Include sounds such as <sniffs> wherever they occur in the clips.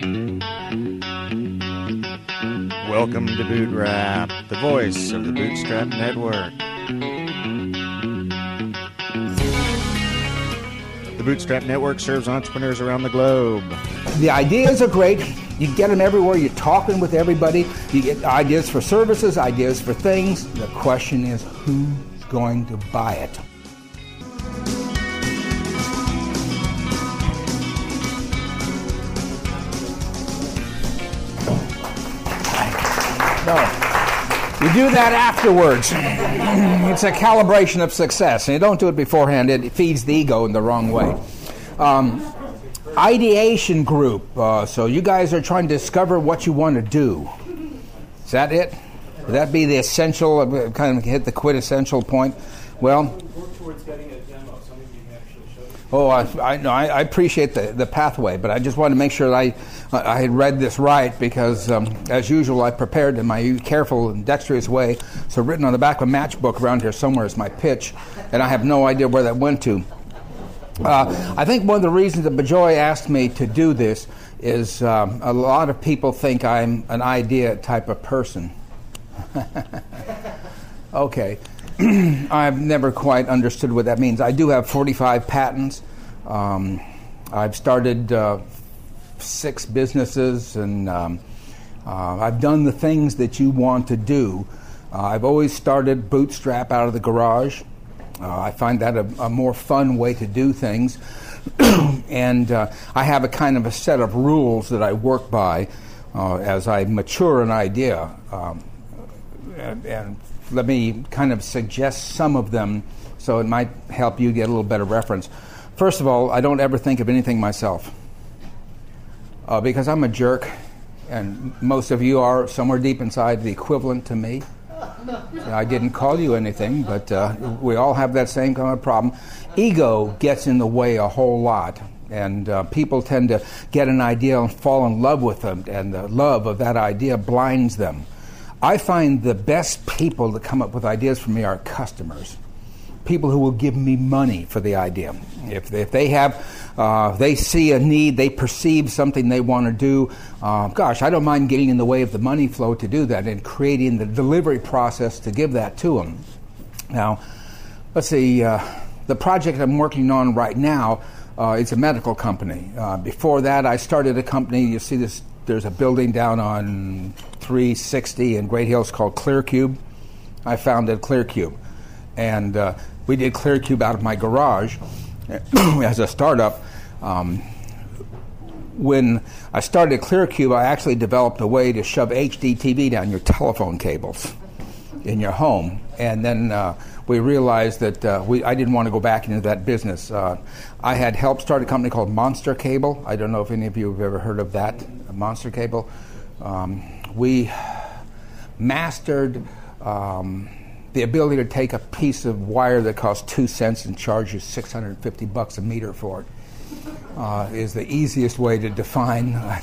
Welcome to Boot Rap, the voice of the Bootstrap Network. The Bootstrap Network serves entrepreneurs around the globe. The ideas are great. You get them everywhere. You're talking with everybody. You get ideas for services, ideas for things. The question is who's going to buy it? Do that afterwards. it's a calibration of success. And you don't do it beforehand, it feeds the ego in the wrong way. Um, ideation group. Uh, so you guys are trying to discover what you want to do. Is that it? Would that be the essential, uh, kind of hit the quintessential point? Well, Oh, I, no, I, I appreciate the, the pathway, but I just wanted to make sure that I, I had read this right because, um, as usual, I prepared in my careful and dexterous way. So, written on the back of a matchbook around here somewhere is my pitch, and I have no idea where that went to. Uh, I think one of the reasons that Bijoy asked me to do this is um, a lot of people think I'm an idea type of person. <laughs> okay. <clears throat> I've never quite understood what that means. I do have 45 patents. Um, I've started uh, six businesses, and um, uh, I've done the things that you want to do. Uh, I've always started bootstrap out of the garage. Uh, I find that a, a, more fun way to do things. <clears throat> and uh, I have a kind of a set of rules that I work by uh, as I mature an idea. Um, and, and let me kind of suggest some of them so it might help you get a little better reference. First of all, I don't ever think of anything myself uh, because I'm a jerk, and most of you are somewhere deep inside the equivalent to me. I didn't call you anything, but uh, we all have that same kind of problem. Ego gets in the way a whole lot, and uh, people tend to get an idea and fall in love with them, and the love of that idea blinds them. I find the best people that come up with ideas for me are customers. People who will give me money for the idea. If, if they have, uh, they see a need, they perceive something they want to do. Uh, gosh, I don't mind getting in the way of the money flow to do that and creating the delivery process to give that to them. Now, let's see. Uh, the project I'm working on right now uh, it's a medical company. Uh, before that, I started a company. You see this there's a building down on 360 in Great Hills called ClearCube. I founded ClearCube. And uh, we did ClearCube out of my garage <coughs> as a startup. Um, when I started ClearCube, I actually developed a way to shove HD TV down your telephone cables in your home. And then uh, we realized that uh, we, I didn't want to go back into that business. Uh, I had helped start a company called Monster Cable. I don't know if any of you have ever heard of that, Monster Cable. Um, we mastered um, the ability to take a piece of wire that costs two cents and charge you 650 bucks a meter for it. Uh, is the easiest way to define <laughs> uh,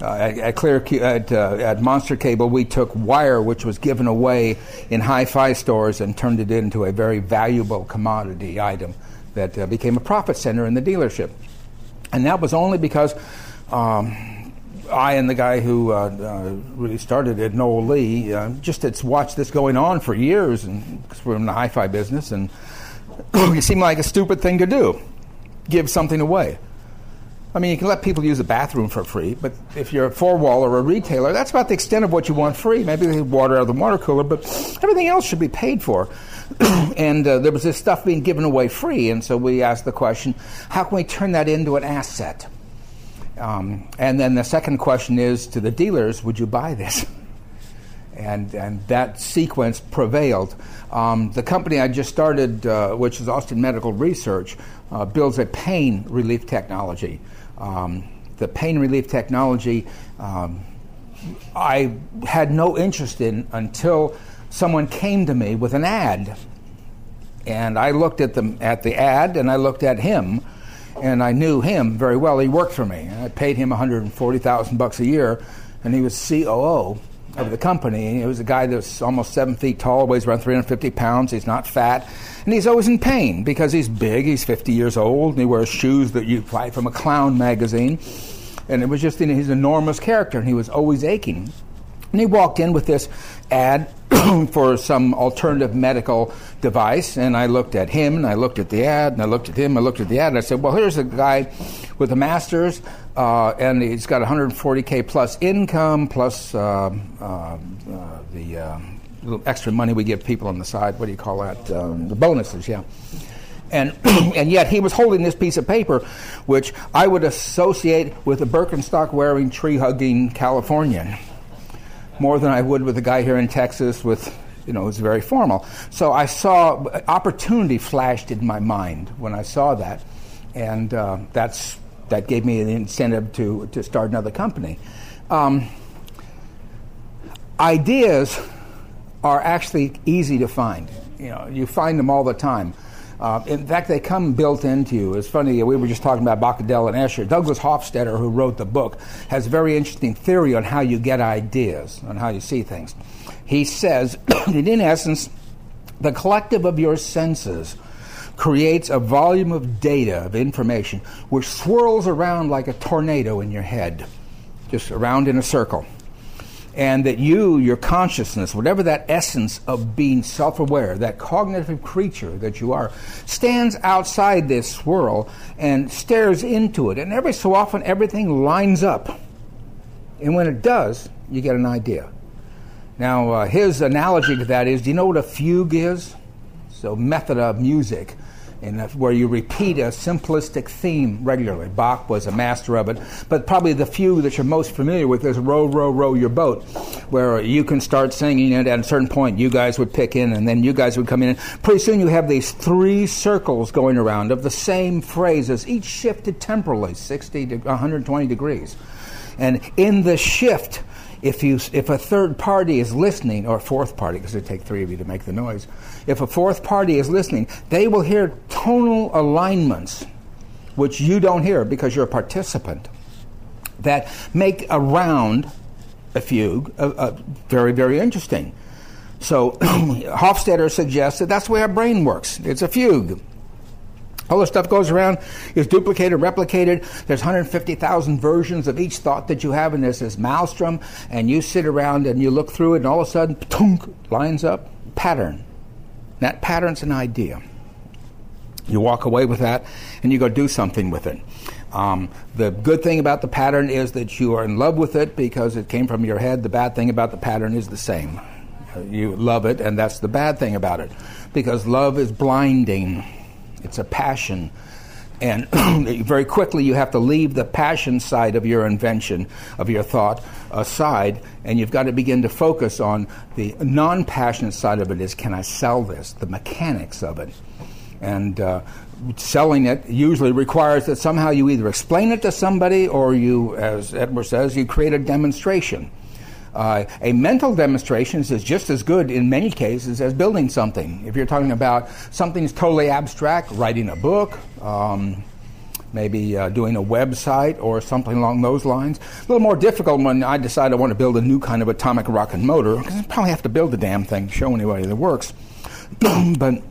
at, at, Clear at, uh, at Monster Cable, we took wire, which was given away in hi-fi stores, and turned it into a very valuable commodity item that uh, became a profit center in the dealership. And that was only because um, I and the guy who uh, uh, really started it, Noel Lee, uh, just had watched this going on for years, and because we're in the hi-fi business, and <clears throat> it seemed like a stupid thing to do, give something away. I mean, you can let people use the bathroom for free, but if you're a four wall or a retailer, that's about the extent of what you want free. Maybe they water out of the water cooler, but everything else should be paid for. <clears throat> and uh, there was this stuff being given away free, and so we asked the question how can we turn that into an asset? Um, and then the second question is to the dealers would you buy this? and, and that sequence prevailed. Um, the company I just started, uh, which is Austin Medical Research, uh, builds a pain relief technology. Um, the pain relief technology um, I had no interest in until someone came to me with an ad. And I looked at the, at the ad and I looked at him and I knew him very well. He worked for me. I paid him 140,000 bucks a year and he was COO of the company. And He was a guy that's almost seven feet tall, weighs around 350 pounds. He's not fat, and he's always in pain because he's big. He's 50 years old, and he wears shoes that you buy from a clown magazine. And it was just his enormous character, and he was always aching. And he walked in with this ad <clears throat> for some alternative medical device, and I looked at him, and I looked at the ad, and I looked at him, and I looked at the ad, and I said, Well, here's a guy with a master's, uh, and he's got 140K plus income, plus uh, uh, uh the uh, little extra money we give people on the side. What do you call that? Um, the bonuses, yeah. And, <clears throat> and yet he was holding this piece of paper, which I would associate with a Birkenstock wearing, tree hugging Californian more than I would with a guy here in Texas with, you know, it's very formal. So I saw opportunity flashed in my mind when I saw that, and uh, that's that gave me an incentive to to start another company. Um, ideas are actually easy to find. You know, you find them all the time. Uh, in fact, they come built into you. It's funny, we were just talking about Bach, Gödel and Escher. Douglas Hofstadter, who wrote the book, has a very interesting theory on how you get ideas, on how you see things. He says <coughs> that in essence, the collective of your senses creates a volume of data, of information, which swirls around like a tornado in your head, just around in a circle and that you, your consciousness, whatever that essence of being self aware, that cognitive creature that you are, stands outside this swirl and stares into it. And every so often, everything lines up. And when it does, you get an idea. Now, uh, his analogy to that is do you know what a fugue is? So, method of music and where you repeat a simplistic theme regularly. Bach was a master of it, but probably the fugue that you're most familiar with is "Row, row, row your boat," where you can start singing it at a certain point. You guys would pick in, and then you guys would come in. Pretty soon, you have these three circles going around of the same phrases, each shifted temporally, 60 to 120 degrees, and in the shift if you if a third party is listening or a fourth party because it take three of you to make the noise if a fourth party is listening they will hear tonal alignments which you don't hear because you're a participant that make around a fugue uh, uh, very very interesting so <clears throat> hofstadter suggests that that's the way our brain works it's a fugue all this stuff goes around, is duplicated, replicated. There's 150,000 versions of each thought that you have, and there's this maelstrom, and you sit around and you look through it, and all of a sudden, tunk, lines up, pattern. That pattern's an idea. You walk away with that, and you go do something with it. Um, the good thing about the pattern is that you are in love with it because it came from your head. The bad thing about the pattern is the same. You love it, and that's the bad thing about it because love is blinding. It's a passion. And <clears throat> very quickly, you have to leave the passion side of your invention, of your thought, aside, and you've got to begin to focus on the non passionate side of it is can I sell this? The mechanics of it. And uh, selling it usually requires that somehow you either explain it to somebody or you, as Edward says, you create a demonstration. Uh, a mental demonstration is just as good in many cases as building something. If you're talking about something that's totally abstract, writing a book, um, maybe uh, doing a website or something along those lines. A little more difficult when I decide I want to build a new kind of atomic rocket motor, because I probably have to build the damn thing show anybody that works. <clears throat> but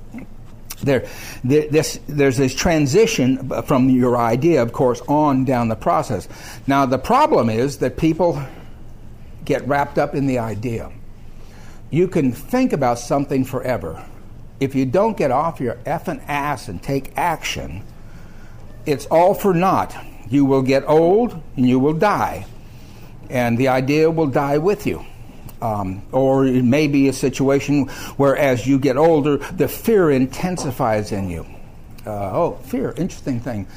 there, this, there's this transition from your idea, of course, on down the process. Now, the problem is that people get wrapped up in the idea. You can think about something forever. If you don't get off your effing ass and take action, it's all for naught. You will get old and you will die. And the idea will die with you. Um, or it may be a situation where as you get older, the fear intensifies in you. Uh, oh, fear, interesting thing.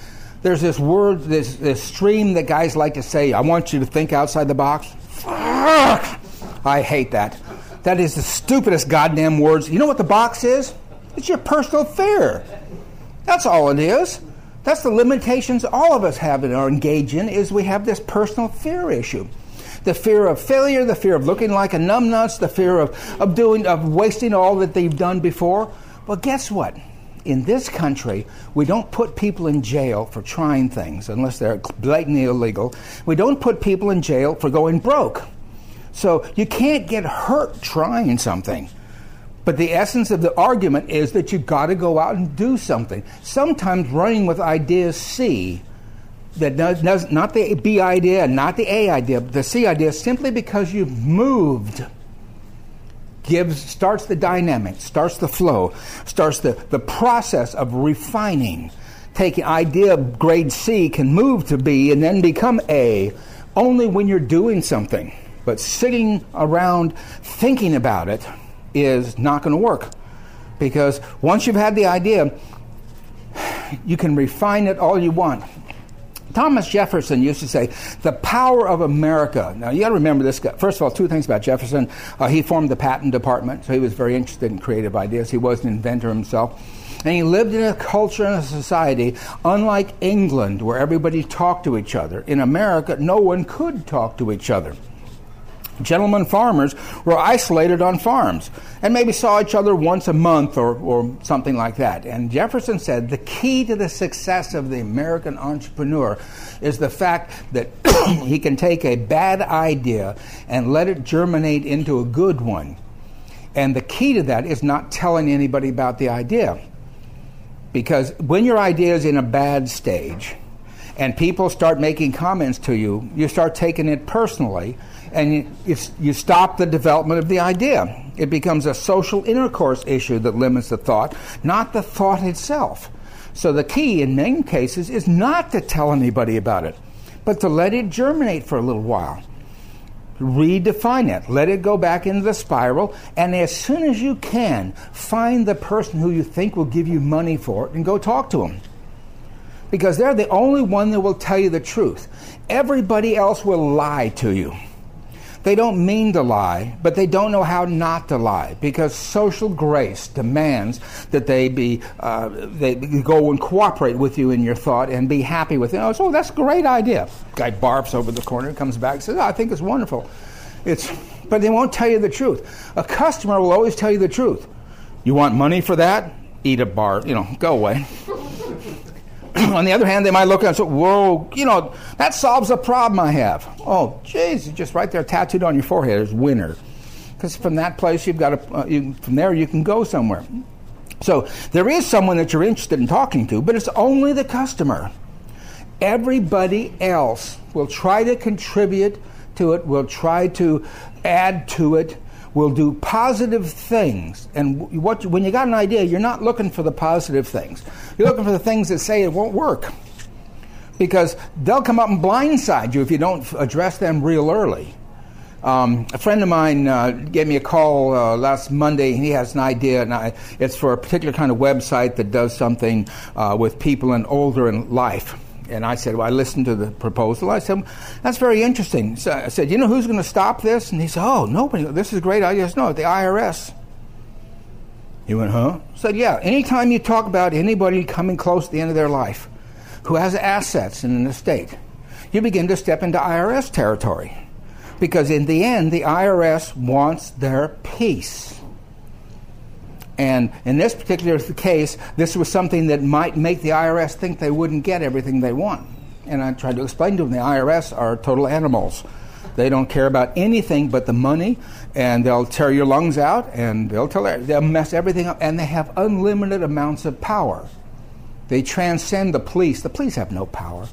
There's this word, this, this stream that guys like to say, I want you to think outside the box. I hate that. That is the stupidest goddamn words. You know what the box is? It's your personal fear. That's all it is. That's the limitations all of us have and are engaged in is we have this personal fear issue. The fear of failure, the fear of looking like a numbnuts, the fear of, of doing of wasting all that they've done before. Well, guess what? In this country, we don't put people in jail for trying things unless they're blatantly illegal. We don't put people in jail for going broke. So you can't get hurt trying something. But the essence of the argument is that you've got to go out and do something. Sometimes running with ideas C that does, does not the B idea, not the A idea, but the C idea, simply because you've moved, gives starts the dynamic, starts the flow, starts the, the process of refining. Taking idea grade C can move to B and then become A only when you're doing something. But sitting around thinking about it is not going to work. Because once you've had the idea, you can refine it all you want. Thomas Jefferson used to say, the power of America. Now, you got to remember this guy. First of all, two things about Jefferson. Uh, he formed the patent department, so he was very interested in creative ideas. He was an inventor himself. And he lived in a culture and a society unlike England, where everybody talked to each other. In America, no one could talk to each other. Gentlemen farmers were isolated on farms and maybe saw each other once a month or, or something like that. And Jefferson said the key to the success of the American entrepreneur is the fact that <coughs> he can take a bad idea and let it germinate into a good one. And the key to that is not telling anybody about the idea. Because when your idea is in a bad stage and people start making comments to you, you start taking it personally and you, you, stop the development of the idea. It becomes a social intercourse issue that limits the thought, not the thought itself. So the key in many cases is not to tell anybody about it, but to let it germinate for a little while. Redefine it, let it go back into the spiral, and as soon as you can, find the person who you think will give you money for it and go talk to them because they're the only one that will tell you the truth. Everybody else will lie to you. They don't mean to lie, but they don't know how not to lie because social grace demands that they be uh, they go and cooperate with you in your thought and be happy with it. Oh, that's a great idea. Guy barfs over the corner, comes back, says, oh, "I think it's wonderful." It's, but they won't tell you the truth. A customer will always tell you the truth. You want money for that? Eat a bar, you know, go away. <laughs> <clears throat> on the other hand, they might look at it and say, whoa, you know, that solves a problem I have. Oh, geez, just right there tattooed on your forehead is winner. Because from that place, you've got to, uh, you, from there, you can go somewhere. So there is someone that you're interested in talking to, but it's only the customer. Everybody else will try to contribute to it, will try to add to it, will do positive things. And what, when you got an idea, you're not looking for the positive things. You're looking for the things that say it won't work. Because they'll come up and blindside you if you don't address them real early. Um, a friend of mine uh, gave me a call uh, last Monday. and He has an idea, and I, it's for a particular kind of website that does something uh, with people and older in life. And I said, well, I listened to the proposal. I said, that's very interesting. So I said, you know who's going to stop this? And he said, oh, nobody. This is great idea. No, the IRS. He went, huh? I said, yeah. Anytime you talk about anybody coming close to the end of their life who has assets in an estate, you begin to step into IRS territory. Because in the end, the IRS wants their piece. And in this particular case, this was something that might make the IRS think they wouldn't get everything they want. And I tried to explain to them the IRS are total animals. They don't care about anything but the money, and they'll tear your lungs out, and they'll tell they'll mess everything up, and they have unlimited amounts of power. They transcend the police. The police have no power.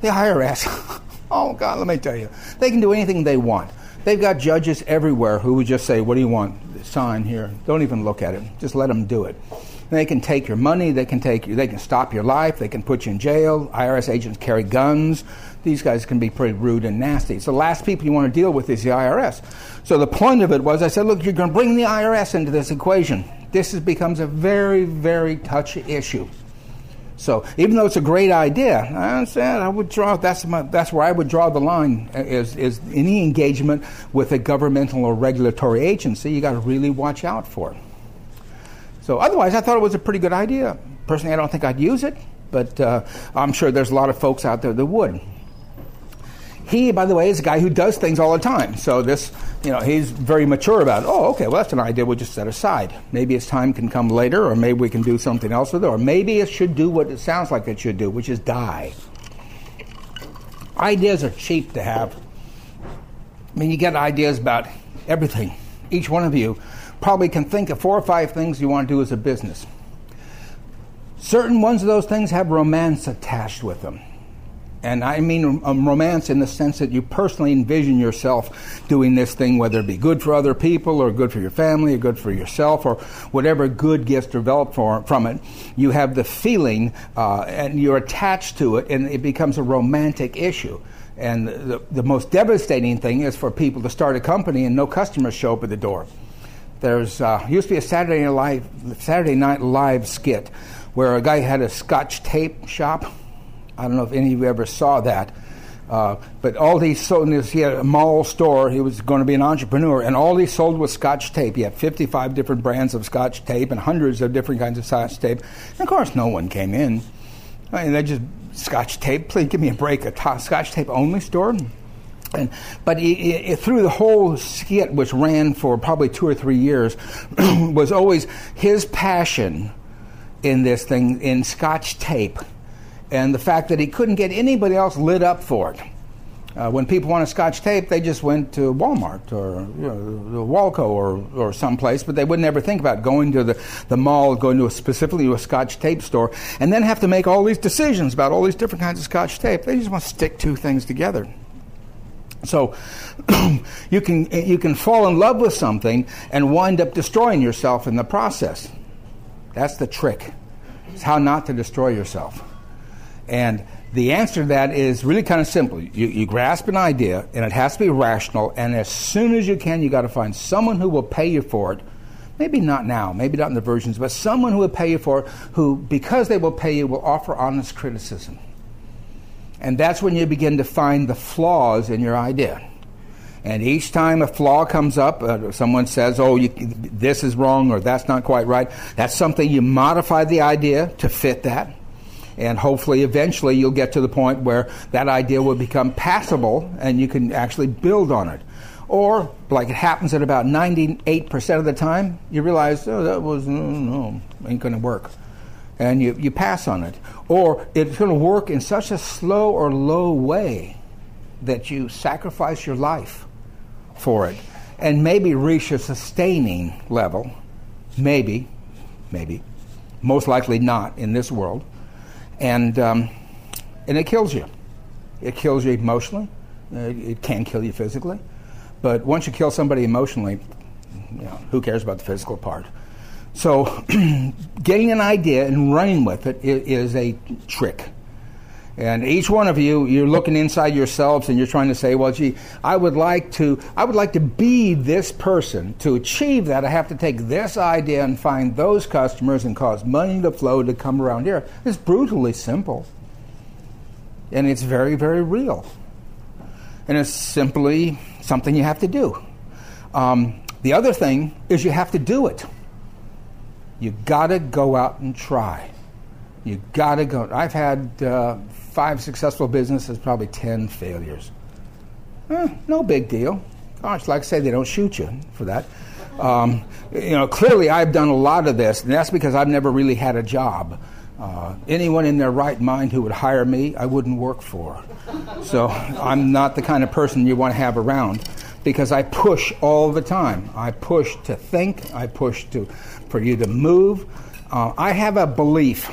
The IRS, <laughs> oh God, let me tell you, they can do anything they want. They've got judges everywhere who would just say, "What do you want? Sign here. Don't even look at it. Just let them do it." They can take your money. They can take you. They can stop your life. They can put you in jail. IRS agents carry guns. These guys can be pretty rude and nasty. So the last people you want to deal with is the IRS. So the point of it was, I said, look, you're going to bring the IRS into this equation. This is, becomes a very, very touchy issue. So even though it's a great idea, I said I would draw. That's my, that's where I would draw the line. Is is any engagement with a governmental or regulatory agency? You got to really watch out for. So otherwise, I thought it was a pretty good idea. Personally, I don't think I'd use it, but uh, I'm sure there's a lot of folks out there that would. He, by the way, is a guy who does things all the time. So this, you know, he's very mature about it. Oh, okay, well, that's an idea we'll just set aside. Maybe its time can come later, or maybe we can do something else with it, or maybe it should do what it sounds like it should do, which is die. Ideas are cheap to have. I mean, you get ideas about everything. Each one of you probably can think of four or five things you want to do as a business. Certain ones of those things have romance attached with them. And I mean um, romance in the sense that you personally envision yourself doing this thing, whether it be good for other people or good for your family or good for yourself or whatever good gets developed for, from it. You have the feeling uh, and you're attached to it, and it becomes a romantic issue. And the, the most devastating thing is for people to start a company and no customers show up at the door. There's uh, used to be a Saturday Night Live, Saturday Night Live skit where a guy had a Scotch tape shop I don't know if any of you ever saw that. Uh, but all he sold, he had a mall store. He was going to be an entrepreneur, and all he sold was Scotch tape. He had 55 different brands of Scotch tape and hundreds of different kinds of Scotch tape. And of course, no one came in. I mean, they just Scotch tape. Please give me a break. A t- Scotch tape only store. And, but he, through the whole skit, which ran for probably two or three years, <clears throat> was always his passion in this thing in Scotch tape and the fact that he couldn't get anybody else lit up for it. Uh, when people wanted scotch tape, they just went to Walmart or you know, Walco or, or someplace, but they would never think about going to the, the mall, going to a, specifically to a scotch tape store, and then have to make all these decisions about all these different kinds of scotch tape. They just want to stick two things together. So <clears throat> you, can, you can fall in love with something and wind up destroying yourself in the process. That's the trick. It's how not to destroy yourself. And the answer to that is really kind of simple. You, you grasp an idea, and it has to be rational, and as soon as you can, you got to find someone who will pay you for it. Maybe not now, maybe not in the versions, but someone who will pay you for it, who, because they will pay you, will offer honest criticism. And that's when you begin to find the flaws in your idea. And each time a flaw comes up, uh, someone says, oh, you, this is wrong or that's not quite right, that's something you modify the idea to fit that and hopefully eventually you'll get to the point where that idea will become passable and you can actually build on it. Or, like it happens at about 98% of the time, you realize, oh, that was, no, no ain't going to work. And you, you pass on it. Or it's going to work in such a slow or low way that you sacrifice your life for it and maybe reach a sustaining level. Maybe, maybe. Most likely not in this world and um, and it kills you. It kills you emotionally. Uh, it can kill you physically, but once you kill somebody emotionally, you know, who cares about the physical part? So, <clears throat> getting an idea and running with it is a trick. And each one of you, you're looking inside yourselves and you're trying to say, well, gee, I would like to, I would like to be this person. To achieve that, I have to take this idea and find those customers and cause money to flow to come around here. It's brutally simple. And it's very, very real. And it's simply something you have to do. Um, the other thing is you have to do it. You got to go out and try. You got to go. I've had uh, five successful businesses, probably 10 failures. Eh, no big deal. Gosh, like I say, they don't shoot you for that. Um, you know, clearly I've done a lot of this, and that's because I've never really had a job. Uh, anyone in their right mind who would hire me, I wouldn't work for. So I'm not the kind of person you want to have around because I push all the time. I push to think, I push to, for you to move. Uh, I have a belief,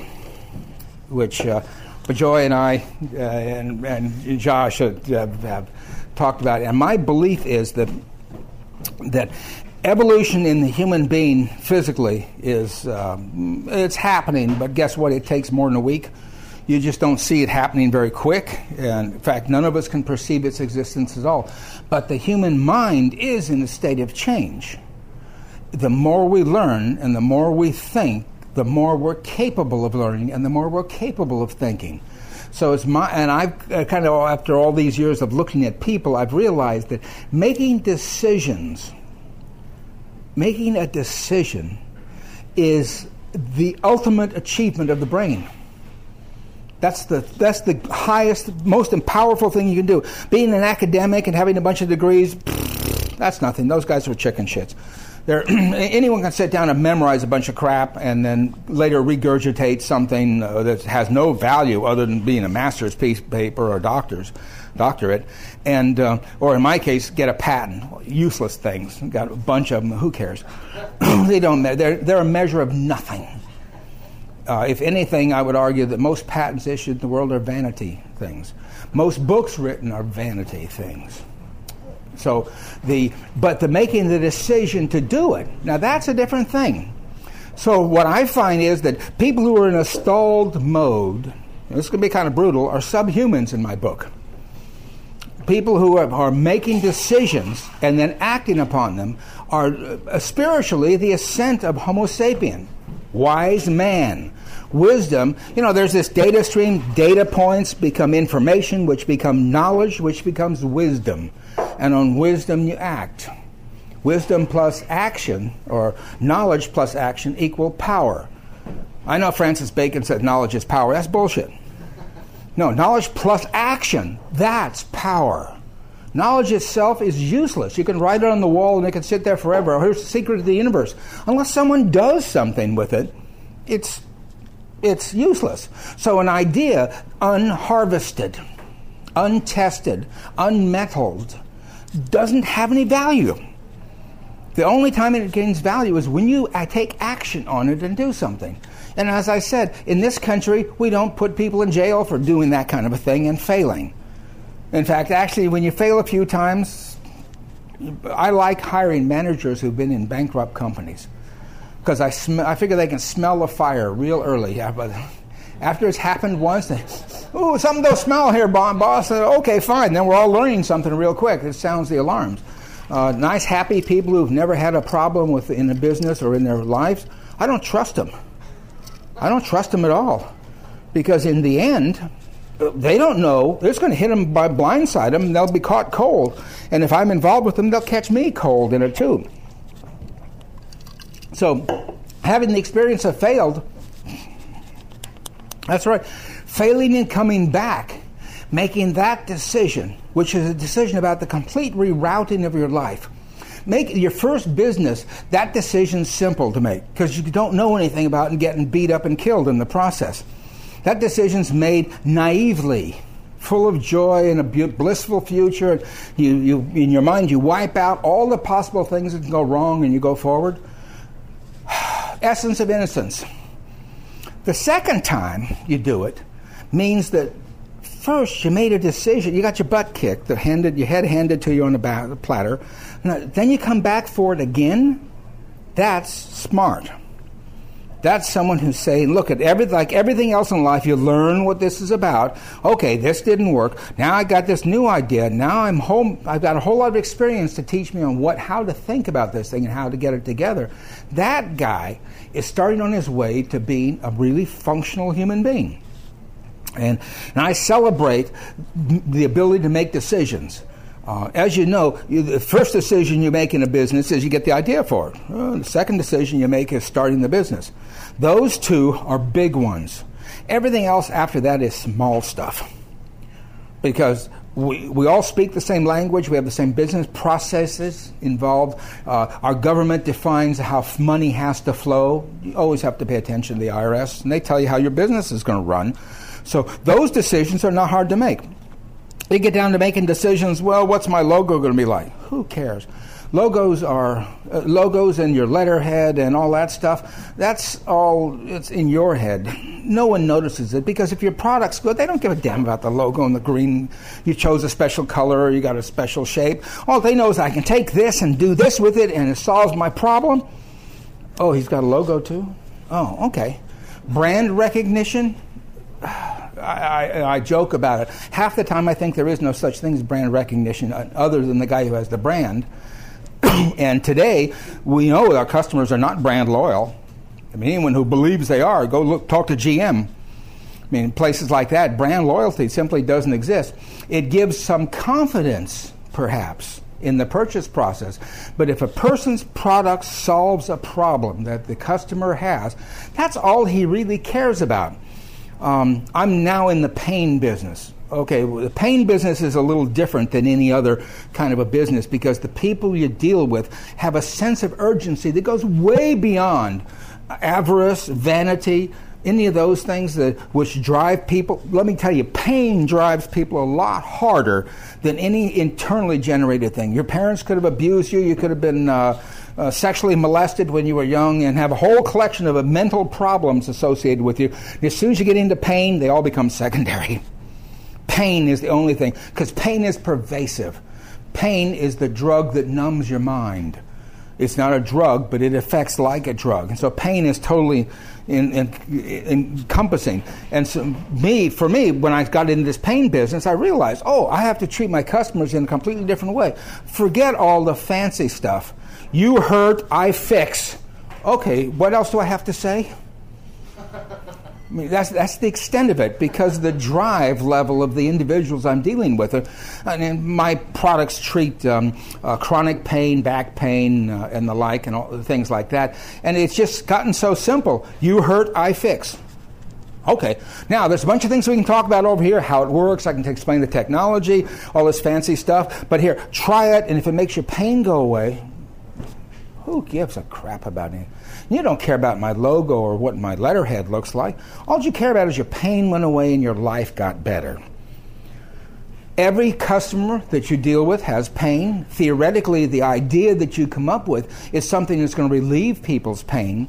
which uh, Bijoy and I uh, and, and Josh have, have, talked about it. And my belief is that that evolution in the human being physically is um, it's happening, but guess what? It takes more than a week. You just don't see it happening very quick. And in fact, none of us can perceive its existence at all. But the human mind is in a state of change. The more we learn and the more we think, the more we're capable of learning and the more we're capable of thinking. So it's my, and I've uh, kind of, after all these years of looking at people, I've realized that making decisions, making a decision is the ultimate achievement of the brain. That's the, that's the highest, most powerful thing you can do. Being an academic and having a bunch of degrees, that's nothing. Those guys are chicken shits. There, <clears throat> anyone can sit down and memorize a bunch of crap and then later regurgitate something uh, that has no value other than being a master's piece paper or doctor's doctorate, and uh, or in my case, get a patent. Useless things. Got a bunch of them. Who cares? <clears throat> they don't. They're they're a measure of nothing. Uh, if anything, I would argue that most patents issued in the world are vanity things. Most books written are vanity things. So the but the making the decision to do it now that's a different thing. So what I find is that people who are in a stalled mode, this can be kind of brutal, are subhumans in my book. People who are, making decisions and then acting upon them are uh, spiritually the ascent of Homo sapien, wise man, wisdom. You know, there's this data stream, data points become information, which become knowledge, which becomes wisdom. And on wisdom you act. Wisdom plus action, or knowledge plus action, equal power. I know Francis Bacon said knowledge is power. That's bullshit. No, knowledge plus action, that's power. Knowledge itself is useless. You can write it on the wall and it can sit there forever. Here's the secret of the universe. Unless someone does something with it, it's, it's useless. So, an idea unharvested, untested, unmetalled, doesn't have any value. The only time it gains value is when you uh, take action on it and do something. And as I said, in this country, we don't put people in jail for doing that kind of a thing and failing. In fact, actually, when you fail a few times, I like hiring managers who've been in bankrupt companies because I, sm- I figure they can smell the fire real early. Yeah, but after it's happened once, they, ooh, something don't smell here, boss. Okay, fine. Then we're all learning something real quick. It sounds the alarms. Uh, nice, happy people who've never had a problem with in a business or in their lives, I don't trust them. I don't trust them at all. Because in the end, they don't know. It's going to hit them by blindside them, they'll be caught cold. And if I'm involved with them, they'll catch me cold in it too. So, having the experience of failed, that's right. Failing and coming back, making that decision which is a decision about the complete rerouting of your life. Make your first business, that decision's simple to make because you don't know anything about and getting beat up and killed in the process. That decision's made naively, full of joy and a blissful future. You, you, in your mind, you wipe out all the possible things that can go wrong and you go forward. Essence of innocence. The second time you do it means that first you made a decision. You got your butt kicked, the handed, your head handed to you on the, back, the platter. Then you come back for it again. That's smart. That's someone who's saying, look at every, like everything else in life, you learn what this is about. Okay, this didn't work. Now I got this new idea. Now I'm home. I've got a whole lot of experience to teach me on what, how to think about this thing and how to get it together. That guy is starting on his way to being a really functional human being. And, and I celebrate the ability to make decisions. Uh, as you know, you, the first decision you make in a business is you get the idea for it. Uh, the second decision you make is starting the business. Those two are big ones. Everything else after that is small stuff. Because we, we all speak the same language, we have the same business processes involved. Uh, our government defines how money has to flow. You always have to pay attention to the IRS, and they tell you how your business is going to run. So those decisions are not hard to make. They get down to making decisions. Well, what's my logo going to be like? Who cares? Logos are uh, logos and your letterhead and all that stuff. That's all. It's in your head. No one notices it because if your product's good, they don't give a damn about the logo and the green. You chose a special color or you got a special shape. All they know is I can take this and do this with it and it solves my problem. Oh, he's got a logo too. Oh, okay. Brand recognition. <sighs> I, I, I, joke about it. Half the time, I think there is no such thing as brand recognition uh, other than the guy who has the brand. <clears throat> and today, we know our customers are not brand loyal. I mean, anyone who believes they are, go look, talk to GM. I mean, places like that, brand loyalty simply doesn't exist. It gives some confidence, perhaps, in the purchase process. But if a person's product solves a problem that the customer has, that's all he really cares about. Um, I'm now in the pain business. Okay, well, the pain business is a little different than any other kind of a business because the people you deal with have a sense of urgency that goes way beyond avarice, vanity, any of those things that which drive people. Let me tell you, pain drives people a lot harder than any internally generated thing. Your parents could have abused you. You could have been. Uh, uh, sexually molested when you were young and have a whole collection of mental problems associated with you. And as soon as you get into pain, they all become secondary. <laughs> pain is the only thing, because pain is pervasive. Pain is the drug that numbs your mind. It's not a drug, but it affects like a drug. And so pain is totally in, in, in, encompassing. And so me, for me, when I got into this pain business, I realized, oh, I have to treat my customers in a completely different way. Forget all the fancy stuff. You hurt, I fix. Okay, what else do I have to say? <laughs> I mean, that's, that's the extent of it because the drive level of the individuals I'm dealing with. Are, mean, my products treat um, uh, chronic pain, back pain, uh, and the like, and all, things like that. And it's just gotten so simple. You hurt, I fix. Okay. Now, there's a bunch of things we can talk about over here, how it works. I can explain the technology, all this fancy stuff. But here, try it, and if it makes your pain go away, who gives a crap about it? You don't care about my logo or what my letterhead looks like. All you care about is your pain went away and your life got better. Every customer that you deal with has pain. Theoretically, the idea that you come up with is something that's going to relieve people's pain.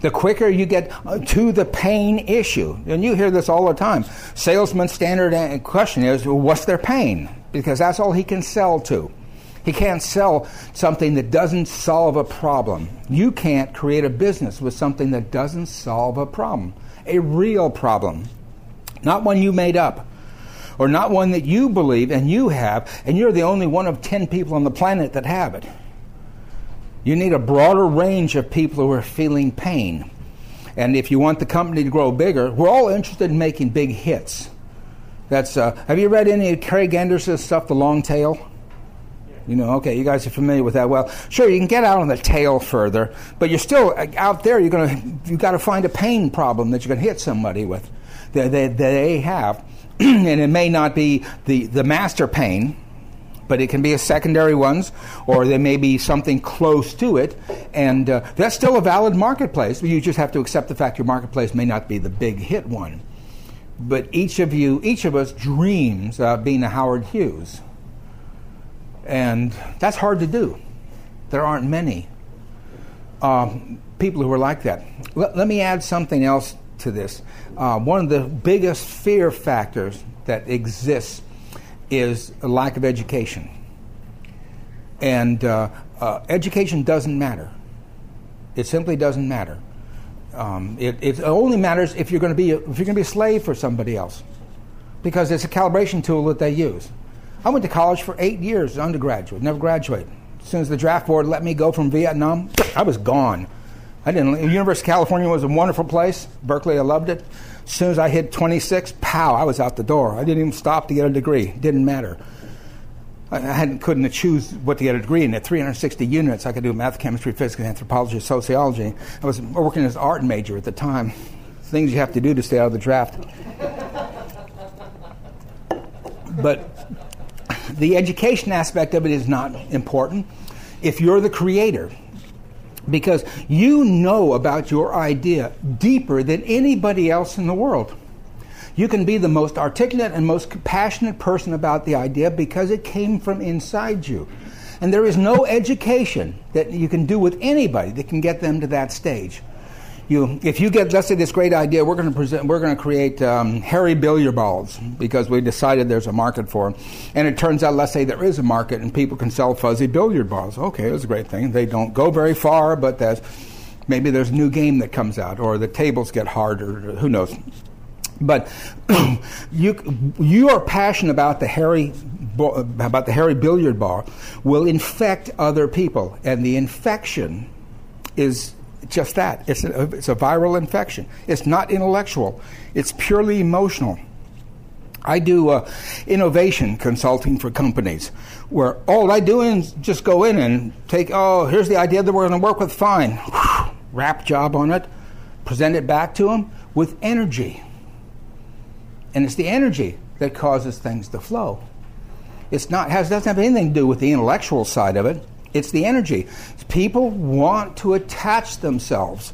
The quicker you get uh, to the pain issue, and you hear this all the time. Salesman's standard question is, what's their pain? Because that's all he can sell to. He can't sell something that doesn't solve a problem. You can't create a business with something that doesn't solve a problem, a real problem, not one you made up. Or not one that you believe and you have, and you're the only one of 10 people on the planet that have it. You need a broader range of people who are feeling pain. And if you want the company to grow bigger, we're all interested in making big hits. That's uh, have you read any of Craig Anderson's stuff, The Long Tail? You know, okay, you guys are familiar with that. Well, sure, you can get out on the tail further, but you're still uh, out there. You're gonna you got to find a pain problem that you're gonna hit somebody with. That they, they have, <clears throat> and it may not be the the master pain, but it can be a secondary ones, or there may be something close to it, and uh, that's still a valid marketplace. You just have to accept the fact your marketplace may not be the big hit one. But each of you, each of us dreams of being a Howard Hughes and that's hard to do. There aren't many um, people who are like that. Let, let, me add something else to this. Uh, one of the biggest fear factors that exists is a lack of education. And uh, uh, education doesn't matter. It simply doesn't matter. Um, it, it, only matters if you're going to be if you're going to be a slave for somebody else, because it's a calibration tool that they use. I went to college for eight years as undergraduate, never graduated. As soon as the draft board let me go from Vietnam, I was gone. I didn't. University of California was a wonderful place. Berkeley, I loved it. As soon as I hit 26, pow, I was out the door. I didn't even stop to get a degree. Didn't matter. I hadn't, couldn't choose what to get a degree in. At 360 units, I could do math, chemistry, physics, anthropology, sociology. I was working as an art major at the time. Things you have to do to stay out of the draft. but the education aspect of it is not important if you're the creator because you know about your idea deeper than anybody else in the world. You can be the most articulate and most passionate person about the idea because it came from inside you. And there is no education that you can do with anybody that can get them to that stage you, if you get, let's say, this great idea, we're going to present, we're going to create um, hairy billiard balls because we decided there's a market for them, and it turns out, let's say, there is a market and people can sell fuzzy billiard balls. Okay, that's a great thing. They don't go very far, but that's maybe there's a new game that comes out, or the tables get harder. Who knows? But <clears throat> you you are passionate about the hairy about the hairy billiard ball will infect other people, and the infection is just that. It's a, it's a viral infection. It's not intellectual, it's purely emotional. I do uh, innovation consulting for companies where all I do is just go in and take, oh, here's the idea that we're going to work with, fine. <sighs> Wrap job on it, present it back to them with energy. And it's the energy that causes things to flow. It's not has doesn't have anything to do with the intellectual side of it. It's the energy. People want to attach themselves.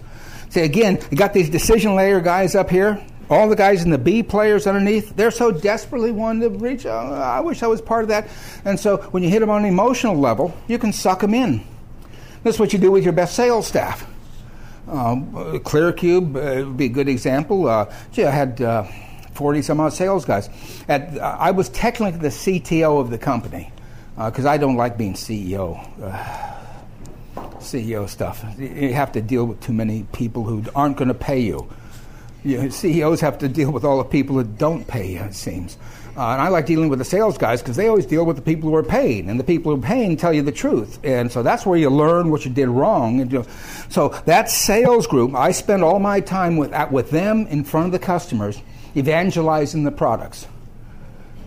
See, again, you got these decision layer guys up here, all the guys in the B players underneath, they're so desperately wanting to reach. Oh, I wish I was part of that. And so when you hit them on an emotional level, you can suck them in. That's what you do with your best sales staff. Um, ClearCube uh, would be a good example. Uh, gee, I had uh, 40 some odd sales guys. At, uh, I was technically the CTO of the company because uh, I don't like being CEO. CEO stuff. You have to deal with too many people who aren't going to pay you. you CEOs have to deal with all the people who don't pay you, it seems. Uh, and I like dealing with the sales guys because they always deal with the people who are paying, and the people who are paying tell you the truth. And so that's where you learn what you did wrong. And, so that sales group, I spend all my time with, with them in front of the customers, evangelizing the products.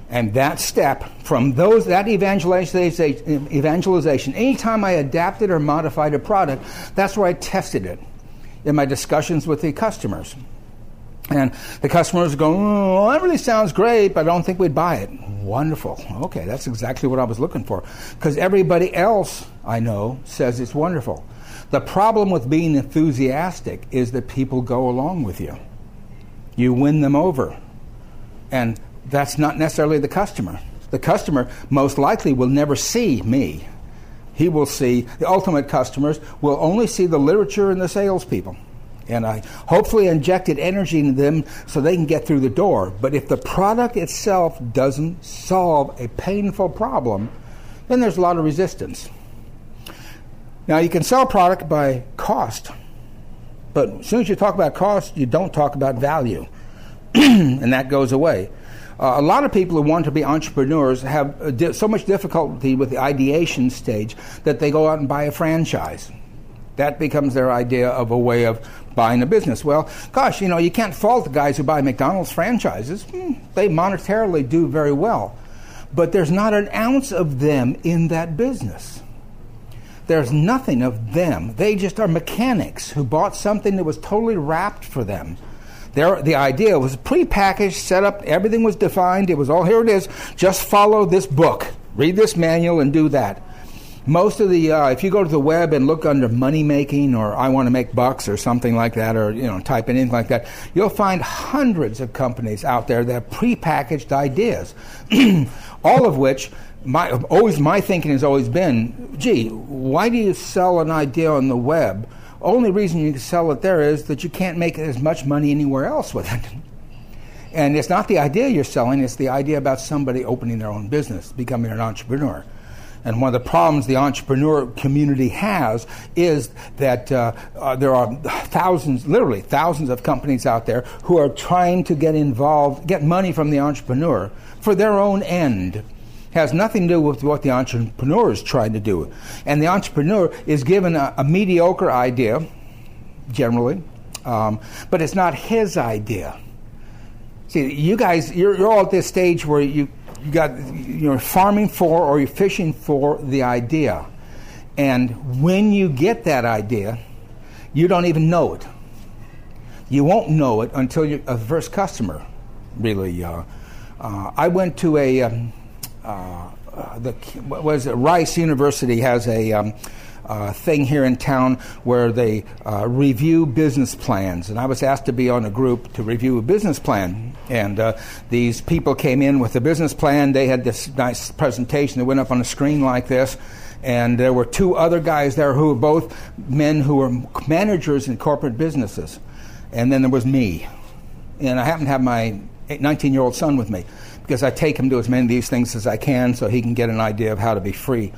And that step from those that evangelization, evangelization, anytime I adapted or modified a product, that's where I tested it in my discussions with the customers. And the customers go, oh, that really sounds great, but I don't think we'd buy it. Wonderful. Okay, that's exactly what I was looking for. Because everybody else I know says it's wonderful. The problem with being enthusiastic is that people go along with you. You win them over. And that's not necessarily the customer. The customer most likely will never see me. He will see, the ultimate customers will only see the literature and the salespeople. And I hopefully injected energy into them so they can get through the door. But if the product itself doesn't solve a painful problem, then there's a lot of resistance. Now, you can sell product by cost, but as soon as you talk about cost, you don't talk about value, <clears throat> and that goes away. Uh, a lot of people who want to be entrepreneurs have uh, di- so much difficulty with the ideation stage that they go out and buy a franchise. That becomes their idea of a way of buying a business. Well, gosh, you know, you can't fault the guys who buy McDonald's franchises. Hmm, they monetarily do very well. But there's not an ounce of them in that business. There's nothing of them. They just are mechanics who bought something that was totally wrapped for them there, the idea was prepackaged, set up, everything was defined. It was all here it is. Just follow this book, read this manual, and do that. Most of the, uh, if you go to the web and look under money making or I want to make bucks or something like that, or you know, type in anything like that, you'll find hundreds of companies out there that have prepackaged ideas, <clears throat> all of which my always my thinking has always been, gee, why do you sell an idea on the web only reason you can sell it there is that you can't make as much money anywhere else with it. <laughs> And it's not the idea you're selling, it's the idea about somebody opening their own business, becoming an entrepreneur. And one of the problems the entrepreneur community has is that uh, uh, there are thousands, literally thousands of companies out there who are trying to get involved, get money from the entrepreneur for their own end has nothing to do with what the entrepreneur is trying to do. And the entrepreneur is given a, a mediocre idea, generally, um, but it's not his idea. See, you guys, you're, you're all at this stage where you, you got, you're farming for or you're fishing for the idea. And when you get that idea, you don't even know it. You won't know it until you're a first customer, really. Uh, uh, I went to a, um, the was Rice University has a um, uh, thing here in town where they uh, review business plans, and I was asked to be on a group to review a business plan. And uh, these people came in with a business plan. They had this nice presentation that went up on a screen like this. And there were two other guys there who were both men who were managers in corporate businesses. And then there was me. And I happened to have my 19 year old son with me because I take him to as many of these things as I can so he can get an idea of how to be free.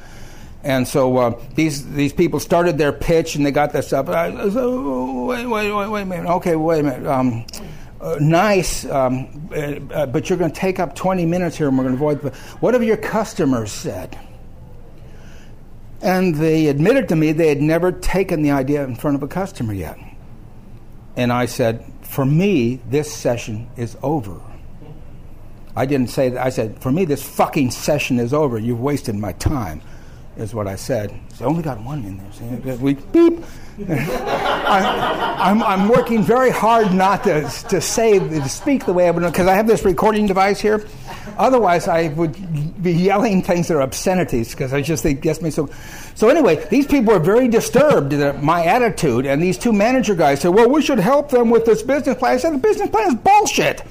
And so uh, these these people started their pitch and they got this up. I, said, oh, wait, wait, wait, wait a minute. Okay, wait a minute. Um, uh, nice, um, uh, but you're going to take up 20 minutes here and we're going to avoid. What have your customers said? And they admitted to me they had never taken the idea in front of a customer yet. And I said, for me, this session is over. I didn't say that. I said, for me, this fucking session is over. You've wasted my time, is what I said. So I only got one in there. we beep. <laughs> I, am working very hard not to, to say, to speak the way I would, because I have this recording device here. Otherwise, I would be yelling things that are obscenities, because I just think gets me so. So anyway, these people are very disturbed at my attitude, and these two manager guys said, well, we should help them with this business plan. I said, the business plan is bullshit.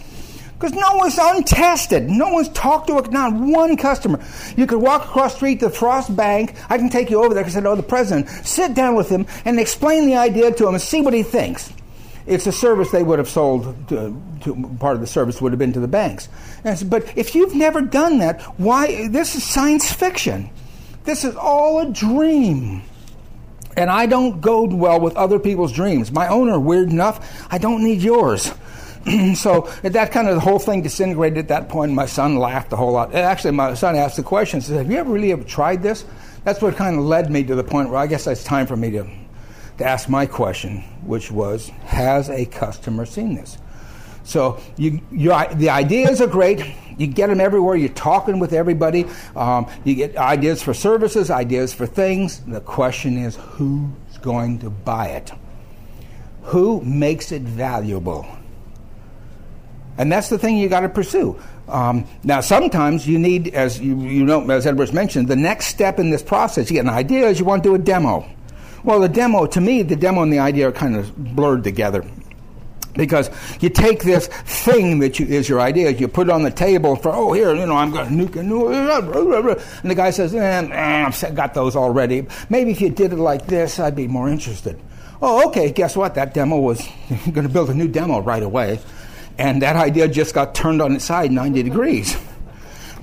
Because no one's untested. No one's talked to not one customer. You could walk across the street to Frost Bank. I can take you over there because I know the president. Sit down with him and explain the idea to him and see what he thinks. It's a service they would have sold. To, to, part of the service would have been to the banks. But if you've never done that, why? This is science fiction. This is all a dream. And I don't go well with other people's dreams. My own are weird enough. I don't need yours. <clears throat> so that kind of the whole thing disintegrated at that point. My son laughed a whole lot. Actually, my son asked the question, said, Have you ever really ever tried this? That's what kind of led me to the point where I guess it's time for me to, to ask my question, which was Has a customer seen this? So you, the ideas are great. You get them everywhere. You're talking with everybody. Um, you get ideas for services, ideas for things. The question is who's going to buy it? Who makes it valuable? And that's the thing you got to pursue. Um, now, sometimes you need, as you, you know, as Edwards mentioned, the next step in this process. You get an idea, is you want to do a demo. Well, the demo, to me, the demo and the idea are kind of blurred together because you take this thing that you, is your idea, you put it on the table for, oh, here, you know, I'm going to nuke a new. and the guy says, eh, eh, I've got those already. Maybe if you did it like this, I'd be more interested. Oh, okay, guess what? That demo was, <laughs> going to build a new demo right away and that idea just got turned on its side 90 degrees.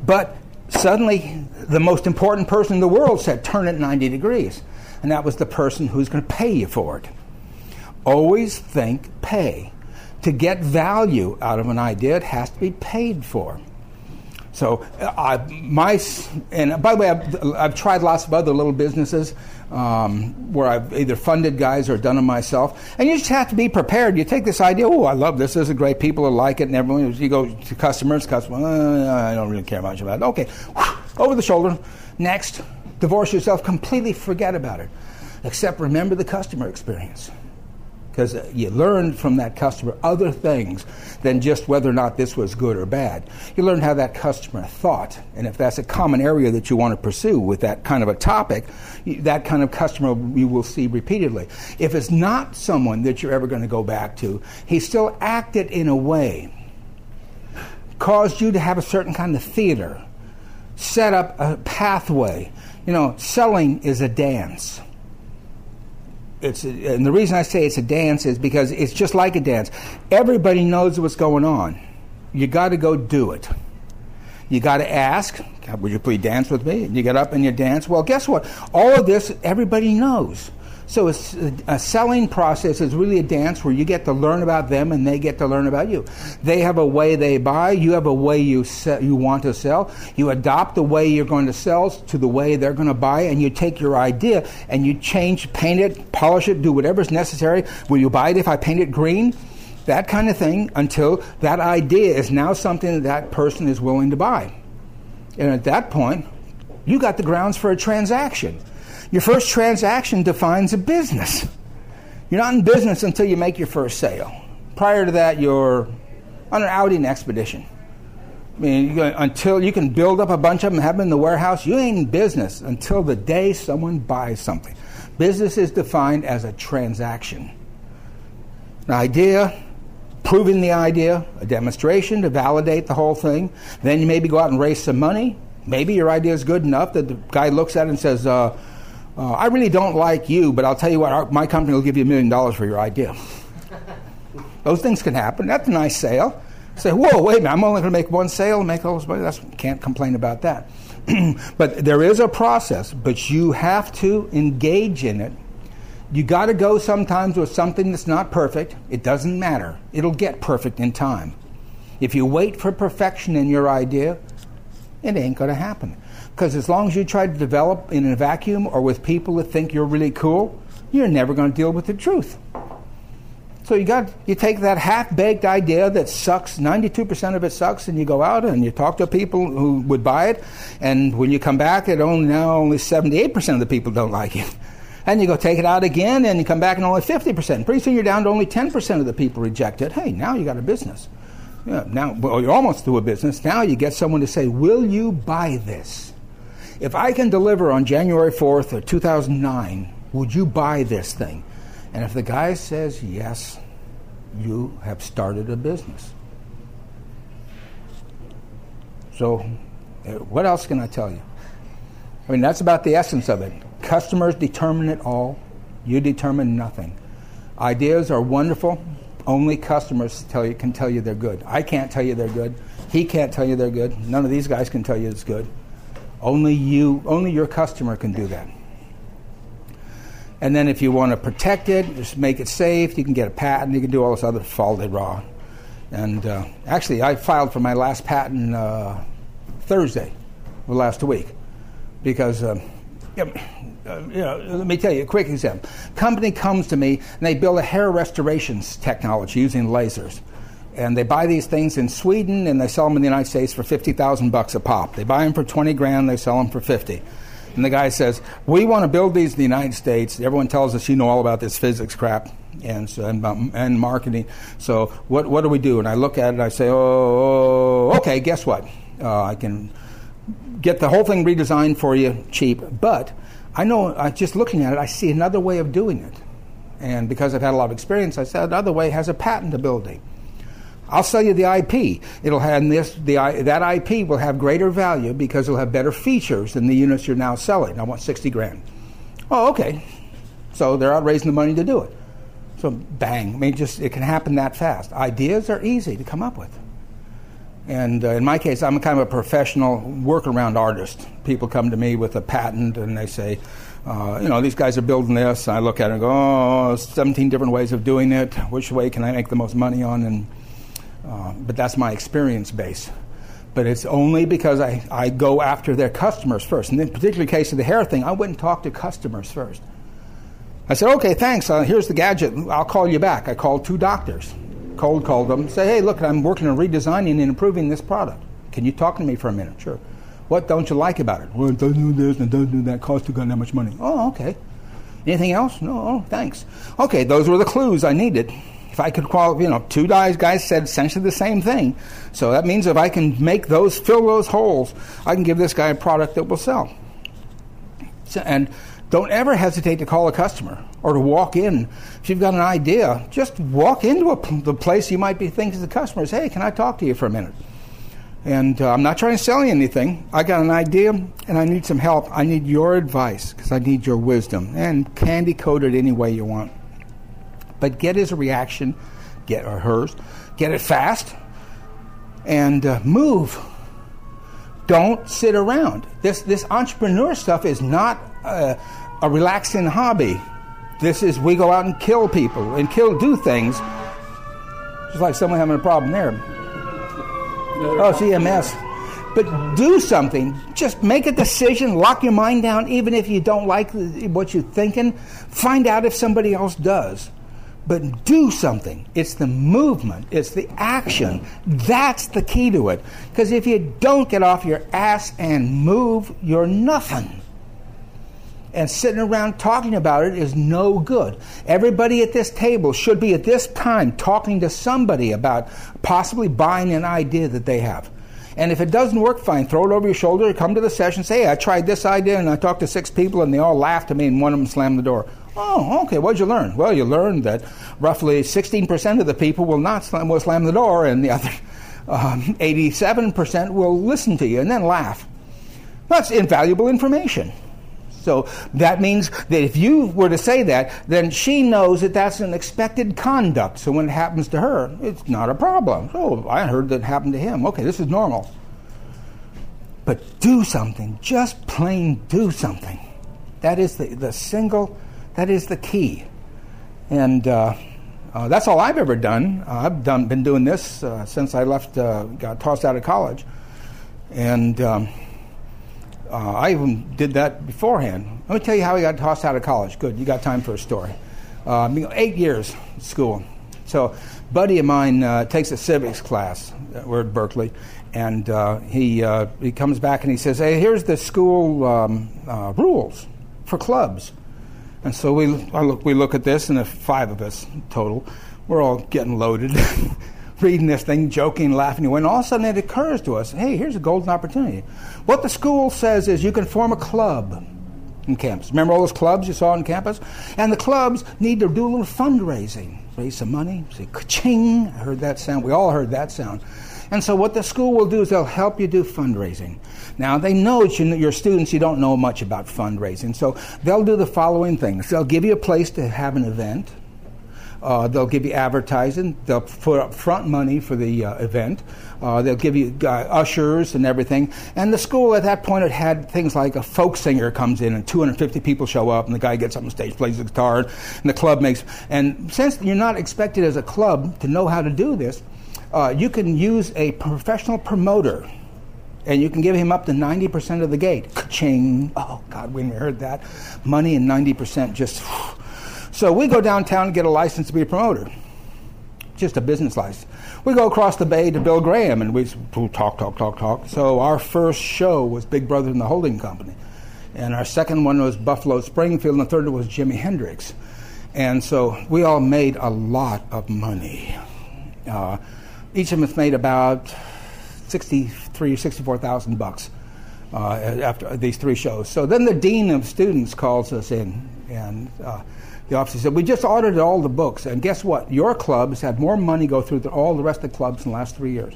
But suddenly, the most important person in the world said, turn it 90 degrees. And that was the person who's going to pay you for it. Always think pay. To get value out of an idea, it has to be paid for. So, I, my, and by the way, I've, I've tried lots of other little businesses um, where I've either funded guys or done them myself. And you just have to be prepared. You take this idea, oh, I love this. This is great. People will like it. And everyone, you go to customers, customers, uh, I don't really care much about it. Okay, over the shoulder. Next, divorce yourself. Completely forget about it. Except remember the customer experience because you learned from that customer other things than just whether or not this was good or bad. You learned how that customer thought, and if that's a common area that you want to pursue with that kind of a topic, that kind of customer you will see repeatedly. If it's not someone that you're ever going to go back to, he still acted in a way, caused you to have a certain kind of theater, set up a pathway. You know, selling is a dance it's and the reason I say it's a dance is because it's just like a dance. Everybody knows what's going on. You got to go do it. You got to ask, "Would you please dance with me?" And you get up and you dance. Well, guess what? All of this everybody knows. So a, selling process is really a dance where you get to learn about them and they get to learn about you. They have a way they buy. You have a way you sell, you want to sell. You adopt the way you're going to sell to the way they're going to buy, and you take your idea and you change, paint it, polish it, do whatever's necessary. Will you buy it if I paint it green? That kind of thing until that idea is now something that that person is willing to buy. And at that point, you got the grounds for a transaction. Your first transaction defines a business. You're not in business until you make your first sale. Prior to that, you're on an outing expedition. I mean, until you can build up a bunch of them, have them in the warehouse, you ain't in business until the day someone buys something. Business is defined as a transaction. An idea, proving the idea, a demonstration to validate the whole thing. Then you maybe go out and raise some money. Maybe your idea is good enough that the guy looks at it and says, uh, uh, I really don't like you, but I'll tell you what, our, my company will give you a million dollars for your idea. Those things can happen. That's a nice sale. Say, whoa, wait a minute, I'm only going to make one sale and make all this money. That's, can't complain about that. <clears throat> but there is a process, but you have to engage in it. You got to go sometimes with something that's not perfect. It doesn't matter. It'll get perfect in time. If you wait for perfection in your idea, it ain't going to happen. Because as long as you try to develop in a vacuum or with people that think you're really cool, you're never going to deal with the truth. So you got you take that half-baked idea that sucks, 92% of it sucks, and you go out and you talk to people who would buy it, and when you come back, it only now only 78% of the people don't like it. <laughs> And you go take it out again, and you come back and only 50%. Pretty soon you're down to only 10% of the people reject it. Hey, now you got a business. Yeah, now well, you're almost to a business. Now you get someone to say, "Will you buy this?" If I can deliver on January 4th of 2009, would you buy this thing? And if the guy says yes, you have started a business. So, uh, what else can I tell you? I mean, that's about the essence of it. Customers determine it all, you determine nothing. Ideas are wonderful, Only customers tell you, can tell you they're good. I can't tell you they're good. He can't tell you they're good. None of these guys can tell you it's good. Only you, only your customer can do that. And then if you want to protect it, just make it safe, you can get a patent, you can do all this other faulty raw. And uh, actually, I filed for my last patent uh, Thursday of last week because, uh, you know, let me tell you a quick example. Company comes to me and they build a hair restoration technology using lasers. And they buy these things in Sweden and they sell them in the United States for 50,000 bucks a pop. They buy them for 20 grand, they sell them for 50. And the guy says, "We want to build these in the United States." Everyone tells us you know all about this physics crap and and, and marketing. So what what do we do? And I look at it, and I say, "Oh, okay. Guess what? Uh, I can get the whole thing redesigned for you cheap, but." I know, uh, just looking at it, I see another way of doing it. And because I've had a lot of experience, I said, another way has a patentability. I'll sell you the IP. It'll have this, the, that IP will have greater value because it'll have better features than the units you're now selling. I want 60 grand. Oh, okay. So they're out raising the money to do it. So bang. I mean, just it can happen that fast. Ideas are easy to come up with. And uh, in my case, I'm kind of a professional workaround artist. People come to me with a patent and they say, uh, you know, these guys are building this. I look at it and go, oh, 17 different ways of doing it. Which way can I make the most money on? And uh, but that's my experience base. But it's only because I, I go after their customers first. And In the particular case of the hair thing, I wouldn't talk to customers first. I said, okay, thanks. Uh, here's the gadget. I'll call you back. I called two doctors, cold called them, say, hey, look, I'm working on redesigning and improving this product. Can you talk to me for a minute? Sure. What don't you like about it? Well, it doesn't do this and doesn't do that. Cost you got that much money. Oh, okay. Anything else? No, oh, thanks. Okay, those were the clues I needed if I could qualify, you know, two guys, said essentially the same thing. So that means if I can make those, fill those holes, I can give this guy a product that will sell. So, and don't ever hesitate to call a customer or to walk in. If you've got an idea, just walk into a, the place you might be thinking to the customer. Say, hey, can I talk to you for a minute? And uh, I'm not trying to sell you anything. I got an idea and I need some help. I need your advice because I need your wisdom. And candy coat it any way you want but get his reaction, get or hers, get it fast, and uh, move. Don't sit around. This this entrepreneur stuff is not uh, a relaxing hobby. This is we go out and kill people and kill do things. Just like someone having a problem there. Oh, CMS. But do something. Just make a decision. Lock your mind down, even if you don't like what you're thinking. Find out if somebody else does but do something. It's the movement, it's the action. That's the key to it. Because if you don't get off your ass and move, you're nothing. And sitting around talking about it is no good. Everybody at this table should be at this time talking to somebody about possibly buying an idea that they have. And if it doesn't work, fine. Throw it over your shoulder, come to the session, say, hey, I tried this idea and I talked to six people and they all laughed at me and one of them slammed the door. Oh, okay. What'd you learn? Well, you learned that roughly 16% of the people will not slam, will slam the door, and the other <laughs> um, 87% will listen to you and then laugh. That's invaluable information. So that means that if you were to say that, then she knows that that's an expected conduct. So when it happens to her, it's not a problem. Oh, I heard that happened to him. Okay, this is normal. But do something. Just plain do something. That is the, the single that is the key. And uh, uh, that's all I've ever done. Uh, I've done, been doing this uh, since I left, uh, got tossed out of college. And um, uh, I even did that beforehand. Let me tell you how I got tossed out of college. Good, you got time for a story. eight years school. So, buddy of mine takes a civics class. We're at Berkeley, and he he comes back and he says, "Hey, here's the school um, rules for clubs." And so we, look, we look at this, and the five of us total, we're all getting loaded, <laughs> reading this thing, joking, laughing. When all of a sudden it occurs to us, hey, here's a golden opportunity. What the school says is you can form a club in campus. Remember all those clubs you saw on campus? And the clubs need to do a little fundraising, raise some money, say ka-ching. I heard that sound. We all heard that sound. And so what the school will do is they'll help you do fundraising. Now, they know your students, you don't know much about fundraising. So they'll do the following things they'll give you a place to have an event. Uh, they'll give you advertising. They'll put up front money for the uh, event. Uh, they'll give you uh, ushers and everything. And the school at that point had things like a folk singer comes in and 250 people show up, and the guy gets up on stage, plays the guitar, and the club makes. And since you're not expected as a club to know how to do this, uh, you can use a professional promoter and you can give him up to 90% of the gate. Ka-ching. Oh, God, we never heard that. Money and 90% just. <sighs> So we go downtown and get a license to be a promoter, just a business license. We go across the bay to Bill Graham and we talk, talk, talk, talk. So our first show was Big Brother and the Holding Company. And our second one was Buffalo Springfield, and the third was Jimi Hendrix. And so we all made a lot of money. Uh, each of us made about 63 or 64,000 bucks uh, after these three shows. So then the dean of students calls us in, and uh, the officer said, "We just audited all the books, and guess what? Your club has had more money go through than all the rest of the clubs in the last three years."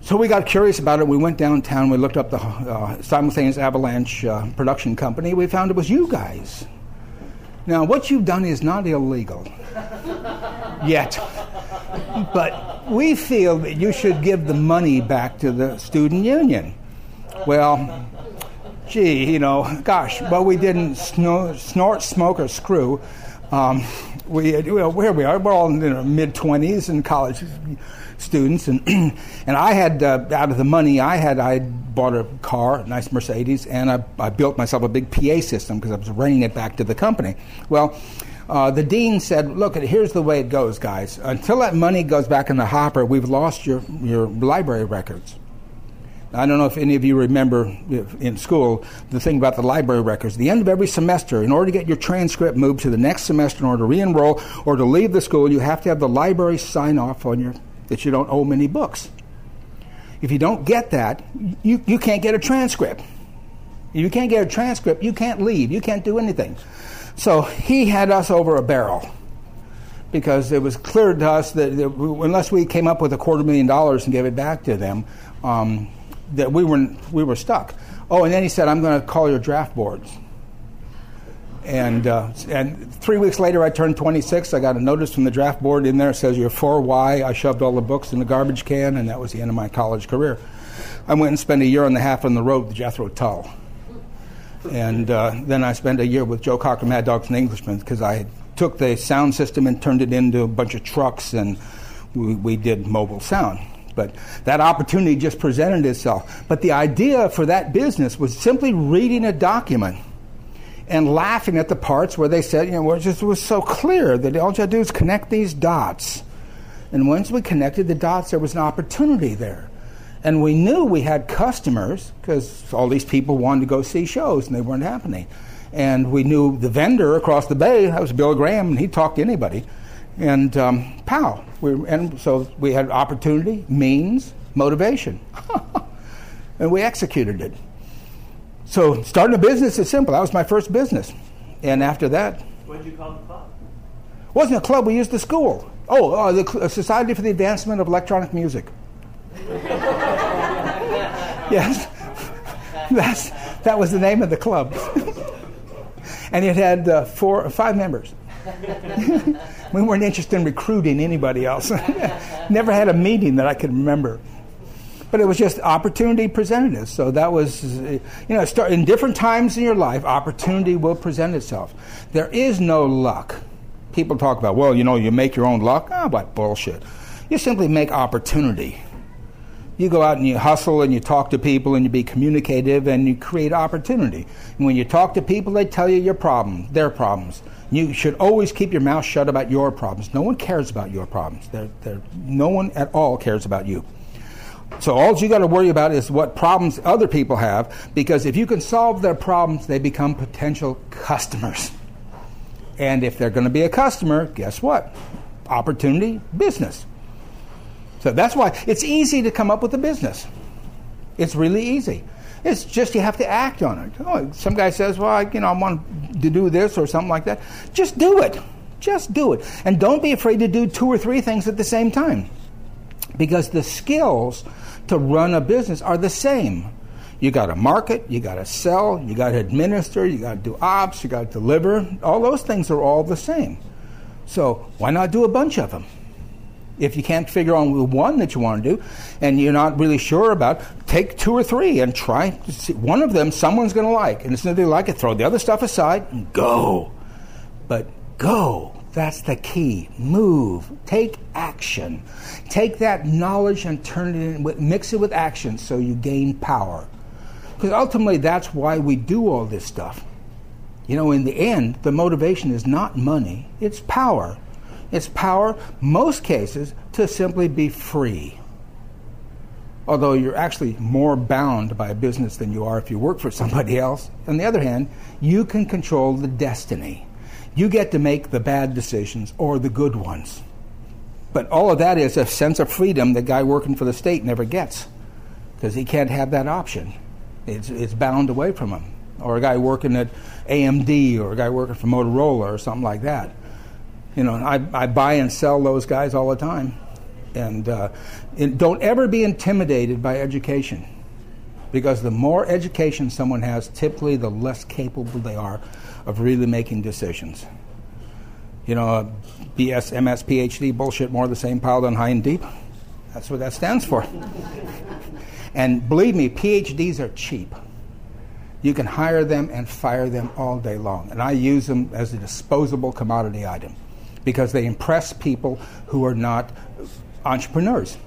So we got curious about it. We went downtown. We looked up the uh, Simultaneous Avalanche uh, production company. We found it was you guys. Now, what you've done is not illegal yet, but we feel that you should give the money back to the student union. Well, gee, you know, gosh, but we didn't snort, snort smoke, or screw. Um, we, well, where we are, we're all in our mid 20s and college students, and <clears throat> and I had uh, out of the money I had, I bought a car, a nice Mercedes, and I, I built myself a big PA system because I was renting it back to the company. Well. Uh, the dean said, "Look, here's the way it goes, guys. Until that money goes back in the hopper, we've lost your your library records." I don't know if any of you remember in school the thing about the library records. the end of every semester, in order to get your transcript moved to the next semester, in order to re-enroll or to leave the school, you have to have the library sign off on your that you don't owe many books. If you don't get that, you, you can't get a transcript. If you can't get a transcript, you can't leave. You can't do anything. So he had us over a barrel because it was clear to us that, that unless we came up with a quarter million dollars and gave it back to them, um, that we were we were stuck. Oh, and then he said, "I'm going to call your draft boards." And uh, and three weeks later, I turned 26. I got a notice from the draft board in there. It says you're 4Y. I shoved all the books in the garbage can, and that was the end of my college career. I went and spent a year and a half on the road with Jethro Tull. And uh, then I spent a year with Joe Cocker, Mad Dogs and Englishmen, because I took the sound system and turned it into a bunch of trucks, and we, we did mobile sound but that opportunity just presented itself. But the idea for that business was simply reading a document and laughing at the parts where they said, you know, it just was so clear that all you had to do is connect these dots. And once we connected the dots, there was an opportunity there. And we knew we had customers because all these people wanted to go see shows and they weren't happening. And we knew the vendor across the bay, that was Bill Graham, and he talked to anybody. And um, pow, we, and so we had opportunity, means, motivation. <laughs> and we executed it. So starting a business is simple. That was my first business. And after that. What did you call the club? It wasn't a club, we used the school. Oh, uh, the Society for the Advancement of Electronic Music. <laughs> yes. <laughs> That's, that was the name of the club. <laughs> and it had uh, four, five members. we weren't interested in recruiting anybody else. Never had a meeting that I could remember. But it was just opportunity presented us. So that was, you know, start, in different times in your life, opportunity will present itself. There is no luck. People talk about, well, you know, you make your own luck. Ah, oh, what bullshit. You simply make opportunity. You go out and you hustle and you talk to people and you be communicative and you create opportunity. And when you talk to people, they tell you your problems, their problems. You should always keep your mouth shut about your problems. No one cares about your problems. They're, they're, no one at all cares about you. So all you got to worry about is what problems other people have, because if you can solve their problems, they become potential customers. And if they're going to be a customer, guess what? Opportunity, business. So that's why it's easy to come up with a business. It's really easy. It's just you have to act on it. Oh, some guy says, "Well, I, you know, I want to do this or something like that." Just do it. Just do it, and don't be afraid to do two or three things at the same time, because the skills to run a business are the same. You got to market, you got to sell, you got to administer, you got to do ops, you got to deliver. All those things are all the same. So why not do a bunch of them? If you can't figure out the one that you want to do and you're not really sure about, take two or three and try. One of them someone's going to like. And as soon as they like it, throw the other stuff aside and go. But go. That's the key. Move. Take action. Take that knowledge and turn it in, mix it with action so you gain power. Because ultimately, that's why we do all this stuff. You know, in the end, the motivation is not money, it's power. It's power, most cases, to simply be free. Although you're actually more bound by a business than you are if you work for somebody else. On the other hand, you can control the destiny. You get to make the bad decisions or the good ones. But all of that is a sense of freedom the guy working for the state never gets because he can't have that option. It's, it's bound away from him. Or a guy working at AMD or a guy working for Motorola or something like that. You know, I, I buy and sell those guys all the time. And, uh, and don't ever be intimidated by education because the more education someone has, typically the less capable they are of really making decisions. You know, uh, BS, MS, PhD bullshit, more the same piled on high and deep. That's what that stands for. <laughs> and believe me, PhDs are cheap. You can hire them and fire them all day long. And I use them as a disposable commodity item because they impress people who are not entrepreneurs.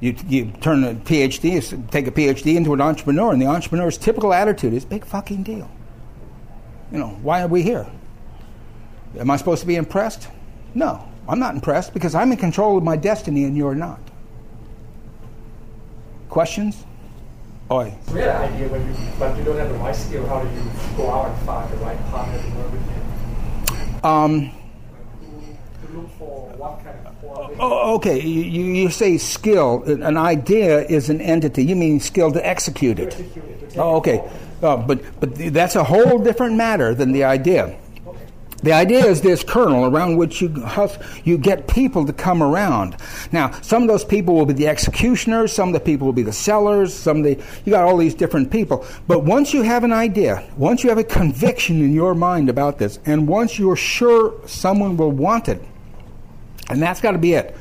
You, you turn a PhD, take a PhD into an entrepreneur, and the entrepreneur's typical attitude is big fucking deal. You know, why are we here? Am I supposed to be impressed? No, I'm not impressed because I'm in control of my destiny and you're not. Questions? Oi. So we had an idea, when you, but you don't have the right skill, how do you go out and find the right partner to work with? Um, To look for what kind of oh, okay, you, you say skill. An idea is an entity. You mean skill to execute to it. execute it, to Oh, okay. forward. Uh, but, but that's a whole different matter than the idea. The idea is this kernel around which you you get people to come around. Now, some of those people will be the executioners, some of the people will be the sellers, some of the you got all these different people. But once you have an idea, once you have a conviction in your mind about this, and once you're sure someone will want it, and that's got to be it.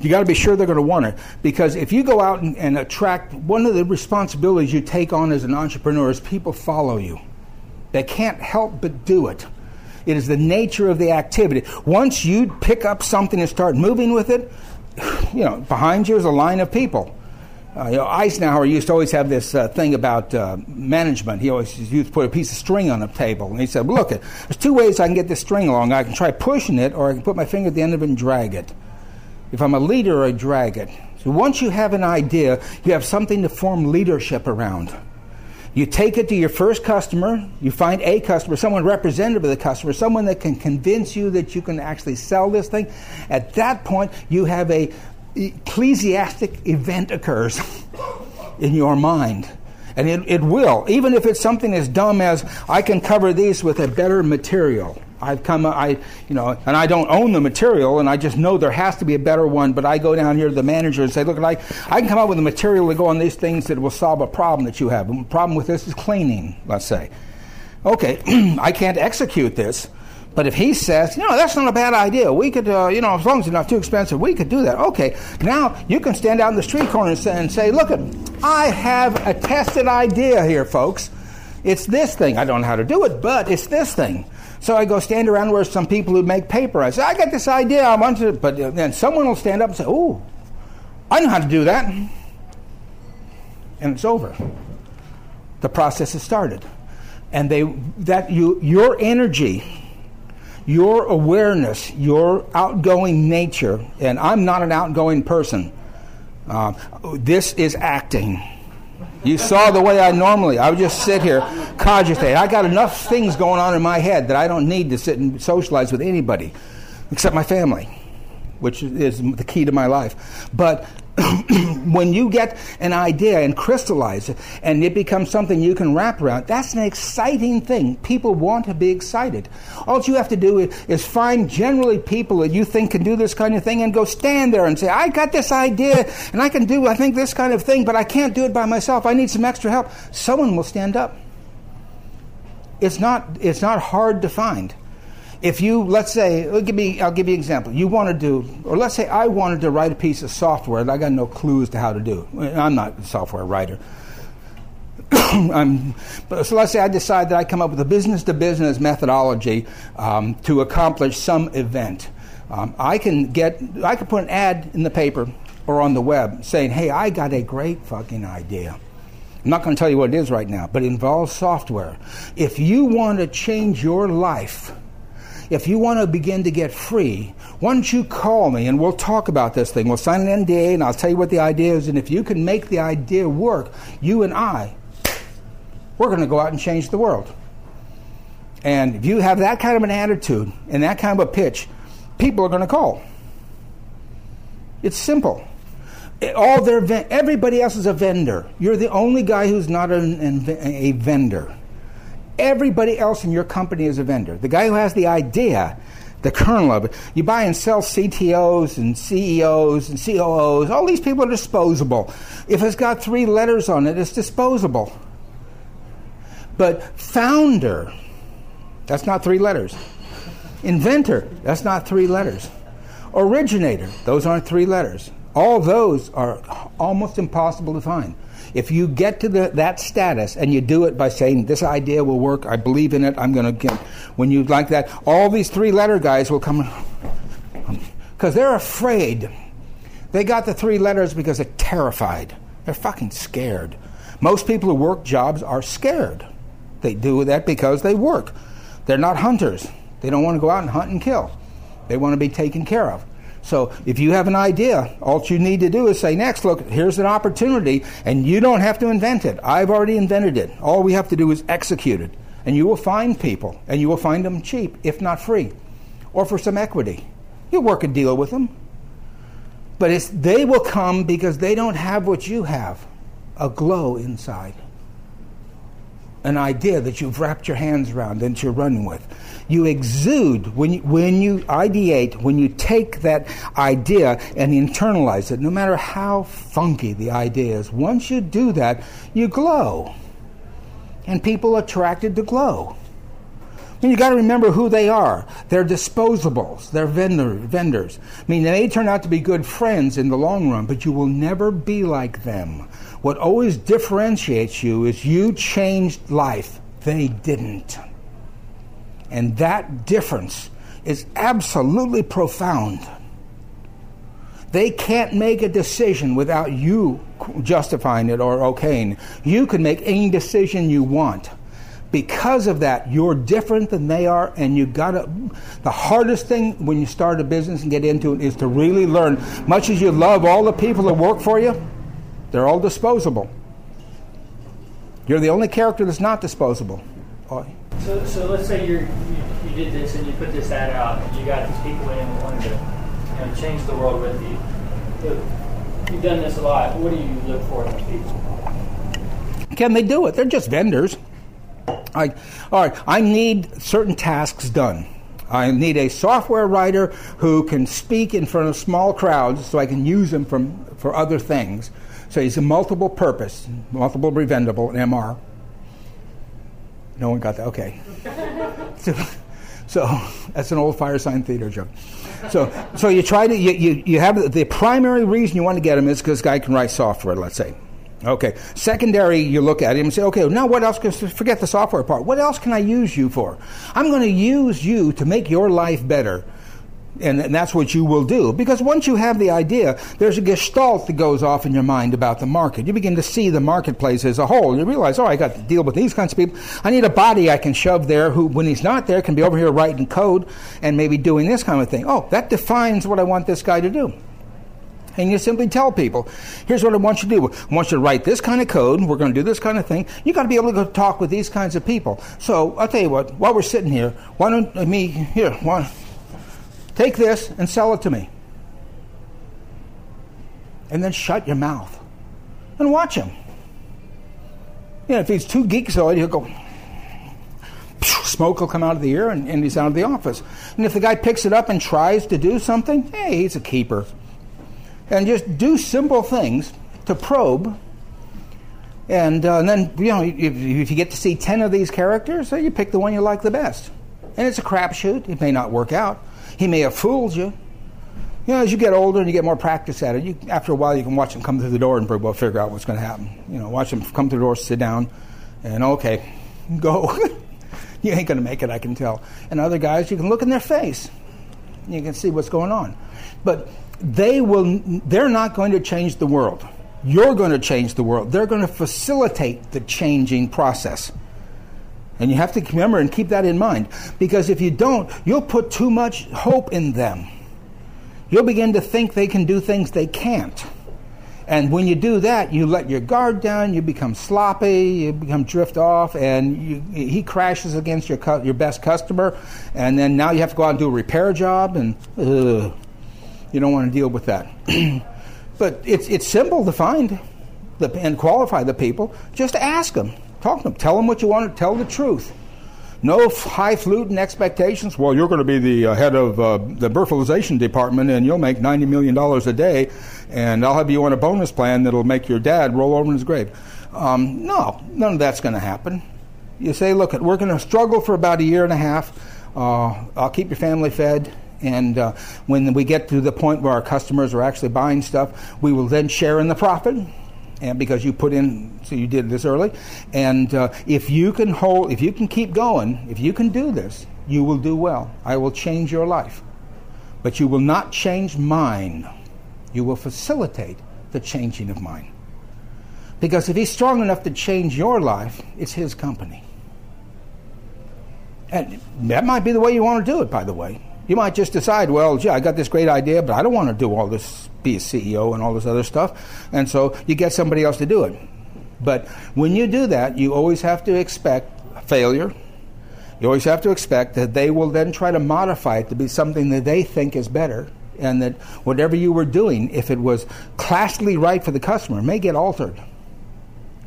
You got to be sure they're going to want it because if you go out and, and attract, one of the responsibilities you take on as an entrepreneur is people follow you. They can't help but do it. It is the nature of the activity. Once you pick up something and start moving with it, <sighs> you know, behind you is a line of people. Uh, you know, Eisenhower used to always have this uh, thing about uh, management. He always used to put a piece of string on a table, and he said, "Look, there's two ways I can get this string along. I can try pushing it, or I can put my finger at the end of it and drag it. If I'm a leader, I drag it. So once you have an idea, you have something to form leadership around. You take it to your first customer, you find a customer, someone representative of the customer, someone that can convince you that you can actually sell this thing. At that point, you have a ecclesiastic event occurs <laughs> in your mind. And it, it will, even if it's something as dumb as I can cover these with a better material. I've come, I, you know, and I don't own the material, and I just know there has to be a better one. But I go down here to the manager and say, "Look, I, I can come up with a material to go on these things that will solve a problem that you have. The problem with this is cleaning, let's say. Okay, <clears throat> I can't execute this, but if he says, you know, that's not a bad idea. We could, uh, you know, as long as it's not too expensive, we could do that. Okay, now you can stand out in the street corner and say, and say look, I have a tested idea here, folks. It's this thing. I don't know how to do it, but it's this thing. So I go stand around where some people who make paper. I say, I got this idea. I want to, but then someone will stand up and say, "Oh, I know how to do that," and it's over. The process has started, and they that you your energy, your awareness, your outgoing nature, and I'm not an outgoing person. Uh, this is acting. You saw the way I normally, I would just sit here, cogitate. I got enough things going on in my head that I don't need to sit and socialize with anybody except my family, which is the key to my life. But <coughs> when you get an idea and crystallize it and it becomes something you can wrap around, that's an exciting thing. People want to be excited. All you have to do is, find generally people that you think can do this kind of thing and go stand there and say, I got this idea and I can do, I think, this kind of thing, but I can't do it by myself. I need some extra help. Someone will stand up. It's not, it's not hard to find. If you let's say I'll give me I'll give you an example. You want to do, or let's say I wanted to write a piece of software that I got no clue as to how to do. I'm not a software writer. <coughs> I'm, so let's say I decide that I come up with a business to business methodology um, to accomplish some event. Um, I can get I can put an ad in the paper or on the web saying, "Hey, I got a great fucking idea." I'm not going to tell you what it is right now, but it involves software. If you want to change your life, if you want to begin to get free, why don't you call me and we'll talk about this thing? We'll sign an NDA and I'll tell you what the idea is. And if you can make the idea work, you and I, we're going to go out and change the world. And if you have that kind of an attitude and that kind of a pitch, people are going to call. It's simple all their everybody else is a vendor. You're the only guy who's not an, a vendor. Everybody else in your company is a vendor. The guy who has the idea, the kernel of it. You buy and sell CTOs and CEOs and COOs. All these people are disposable. If it's got three letters on it, it's disposable. But founder, that's not three letters. Inventor, that's not three letters. Originator, those aren't three letters. All those are almost impossible to find. If you get to the, that status and you do it by saying, This idea will work, I believe in it, I'm going to get, when you like that, all these three letter guys will come because they're afraid. They got the three letters because they're terrified. They're fucking scared. Most people who work jobs are scared. They do that because they work. They're not hunters. They don't want to go out and hunt and kill. They want to be taken care of. So if you have an idea, all you need to do is say, next, look, here's an opportunity, and you don't have to invent it. I've already invented it. All we have to do is execute it. And you will find people, and you will find them cheap, if not free, or for some equity. You'll work a deal with them. But they will come because they don't have what you have a glow inside an idea that you've wrapped your hands around and you're running with. You exude when you, when you ideate, when you take that idea and internalize it, no matter how funky the idea is. Once you do that, you glow. And people are attracted to glow. And you got to remember who they are. They're disposables. They're vendor, vendors. I mean, they may turn out to be good friends in the long run, but you will never be like them. What always differentiates you is you changed life. They didn't. And that difference is absolutely profound. They can't make a decision without you justifying it or okaying. You can make any decision you want. Because of that, you're different than they are, and you gotta. The hardest thing when you start a business and get into it is to really learn. Much as you love all the people that work for you, they're all disposable. You're the only character that's not disposable. Oh. So, so let's say you're, you you did this and you put this ad out and you got these people in and wanted to you know, change the world with you. You've done this a lot. What do you look for in these people? Can they do it? They're just vendors. I, all right, I need certain tasks done. I need a software writer who can speak in front of small crowds so I can use them from, for other things. So he's a multiple purpose, multiple preventable, MR. No one got that? Okay. <laughs> so, so, that's an old Firesign Theatre joke. So, so you try to, you, you, you have the primary reason you want to get him is because guy can write software, let's say. Okay. Secondary, you look at him and say, okay, now what else? Can, forget the software part. What else can I use you for? I'm going to use you to make your life better and, and, that's what you will do. Because once you have the idea, there's a gestalt that goes off in your mind about the market. You begin to see the marketplace as a whole. You realize, oh, I got to deal with these kinds of people. I need a body I can shove there who, when he's not there, can be over here writing code and maybe doing this kind of thing. Oh, that defines what I want this guy to do. And you simply tell people, here's what I want you to do. I want you to write this kind of code. We're going to do this kind of thing. You've got to be able to go talk with these kinds of people. So I'll tell you what, while we're sitting here, why don't me, here, why, Take this and sell it to me. And then shut your mouth and watch him. You know, if he's too geekzoid, he'll go, <sniffs> smoke will come out of the ear and, and he's out of the office. And if the guy picks it up and tries to do something, hey, he's a keeper. And just do simple things to probe. And, uh, and then, you know, if, if, you get to see 10 of these characters, so you pick the one you like the best. And it's a crapshoot. It may not work out. He may have fooled you. You know, as you get older and you get more practice at it, you, after a while you can watch them come through the door and pretty well figure out what's going to happen. You know, watch them come through the door, sit down, and okay, go. <laughs> you ain't going to make it, I can tell. And other guys, you can look in their face. You can see what's going on. But they will, they're not going to change the world. You're going to change the world. They're going to facilitate the changing process. And you have to remember and keep that in mind. Because if you don't, you'll put too much hope in them. You'll begin to think they can do things they can't. And when you do that, you let your guard down, you become sloppy, you become drift off, and you, he crashes against your, your best customer. And then now you have to go out and do a repair job, and ugh, you don't want to deal with that. <clears throat> but it's, it's simple to find the, and qualify the people. Just ask them. Talk to them. Tell them what you want to tell the truth. No highfalutin expectations. Well, you're going to be the uh, head of uh, the birthalization department and you'll make $90 million a day, and I'll have you on a bonus plan that'll make your dad roll over in his grave. Um, no, none of that's going to happen. You say, look, we're going to struggle for about a year and a half. Uh, I'll keep your family fed. And uh, when we get to the point where our customers are actually buying stuff, we will then share in the profit and because you put in, so you did this early. And uh, if you can hold, if you can keep going, if you can do this, you will do well. I will change your life. But you will not change mine. You will facilitate the changing of mine. Because if he's strong enough to change your life, it's his company. And that might be the way you want to do it, by the way. You might just decide, well, gee, I got this great idea, but I don't want to do all this, be a CEO and all this other stuff. And so you get somebody else to do it. But when you do that, you always have to expect failure. You always have to expect that they will then try to modify it to be something that they think is better. And that whatever you were doing, if it was classically right for the customer, may get altered,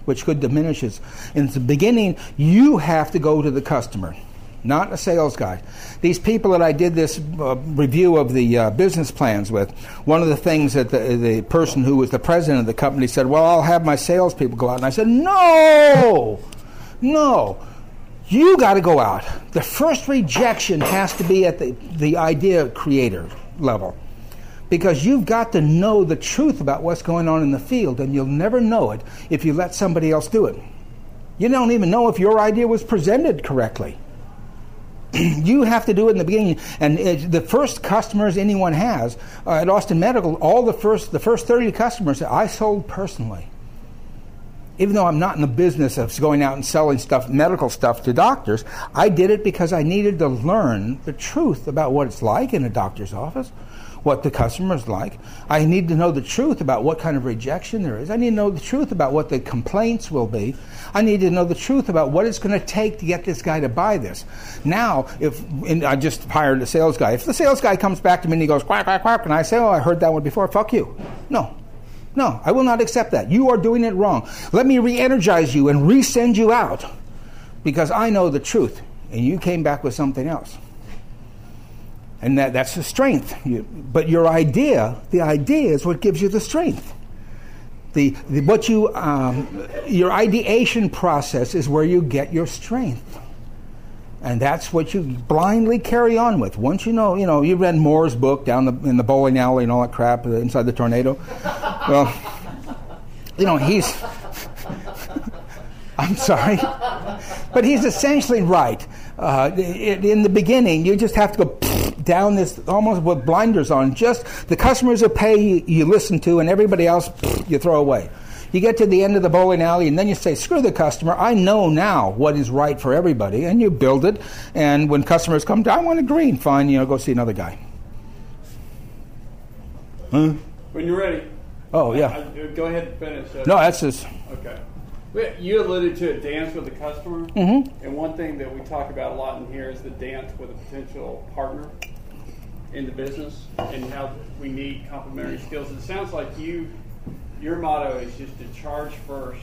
which could diminish it. In the beginning, you have to go to the customer not a sales guy. These people that I did this uh, review of the uh, business plans with, one of the things that the, the person who was the president of the company said, Well, I'll have my salespeople go out. And I said, No, no. You got to go out. The first rejection has to be at the, the idea creator level because you've got to know the truth about what's going on in the field, and you'll never know it if you let somebody else do it. You don't even know if your idea was presented correctly. <clears throat> you have to do it in the beginning. And it, the first customers anyone has uh, at Austin Medical, all the first the first thirty customers I sold personally. Even though I'm not in the business of going out and selling stuff, medical stuff to doctors, I did it because I needed to learn the truth about what it's like in a doctor's office what the customer's like. I need to know the truth about what kind of rejection there is. I need to know the truth about what the complaints will be. I need to know the truth about what it's going to take to get this guy to buy this. Now, if I just hired a sales guy, if the sales guy comes back to me and he goes quack quack quack, and I say, "Oh, I heard that one before," fuck you. No, no, I will not accept that. You are doing it wrong. Let me re-energize you and resend you out because I know the truth, and you came back with something else and that, that's the strength. You, but your idea, the idea is what gives you the strength. The, the what you um, your ideation process is where you get your strength, and that's what you blindly carry on with. Once you know, you know, you read Moore's book down the, in the bowling alley and all that crap uh, inside the tornado. well, you know, he's. <laughs> I'm sorry, but he's essentially right. Uh, in the beginning, you just have to go <laughs> down this almost with blinders on. Just the customers that pay you, you listen to, and everybody else you throw away. You get to the end of the bowling alley, and then you say, "Screw the customer! I know now what is right for everybody," and you build it. And when customers come, I want a green. Fine, you know, go see another guy. Huh? When you're ready. Oh yeah. I, go ahead and finish. No, that's just. Okay. You alluded to a dance with a customer, mm-hmm. and one thing that we talk about a lot in here is the dance with a potential partner in the business, and how we need complementary skills. It sounds like you, your motto is just to charge first.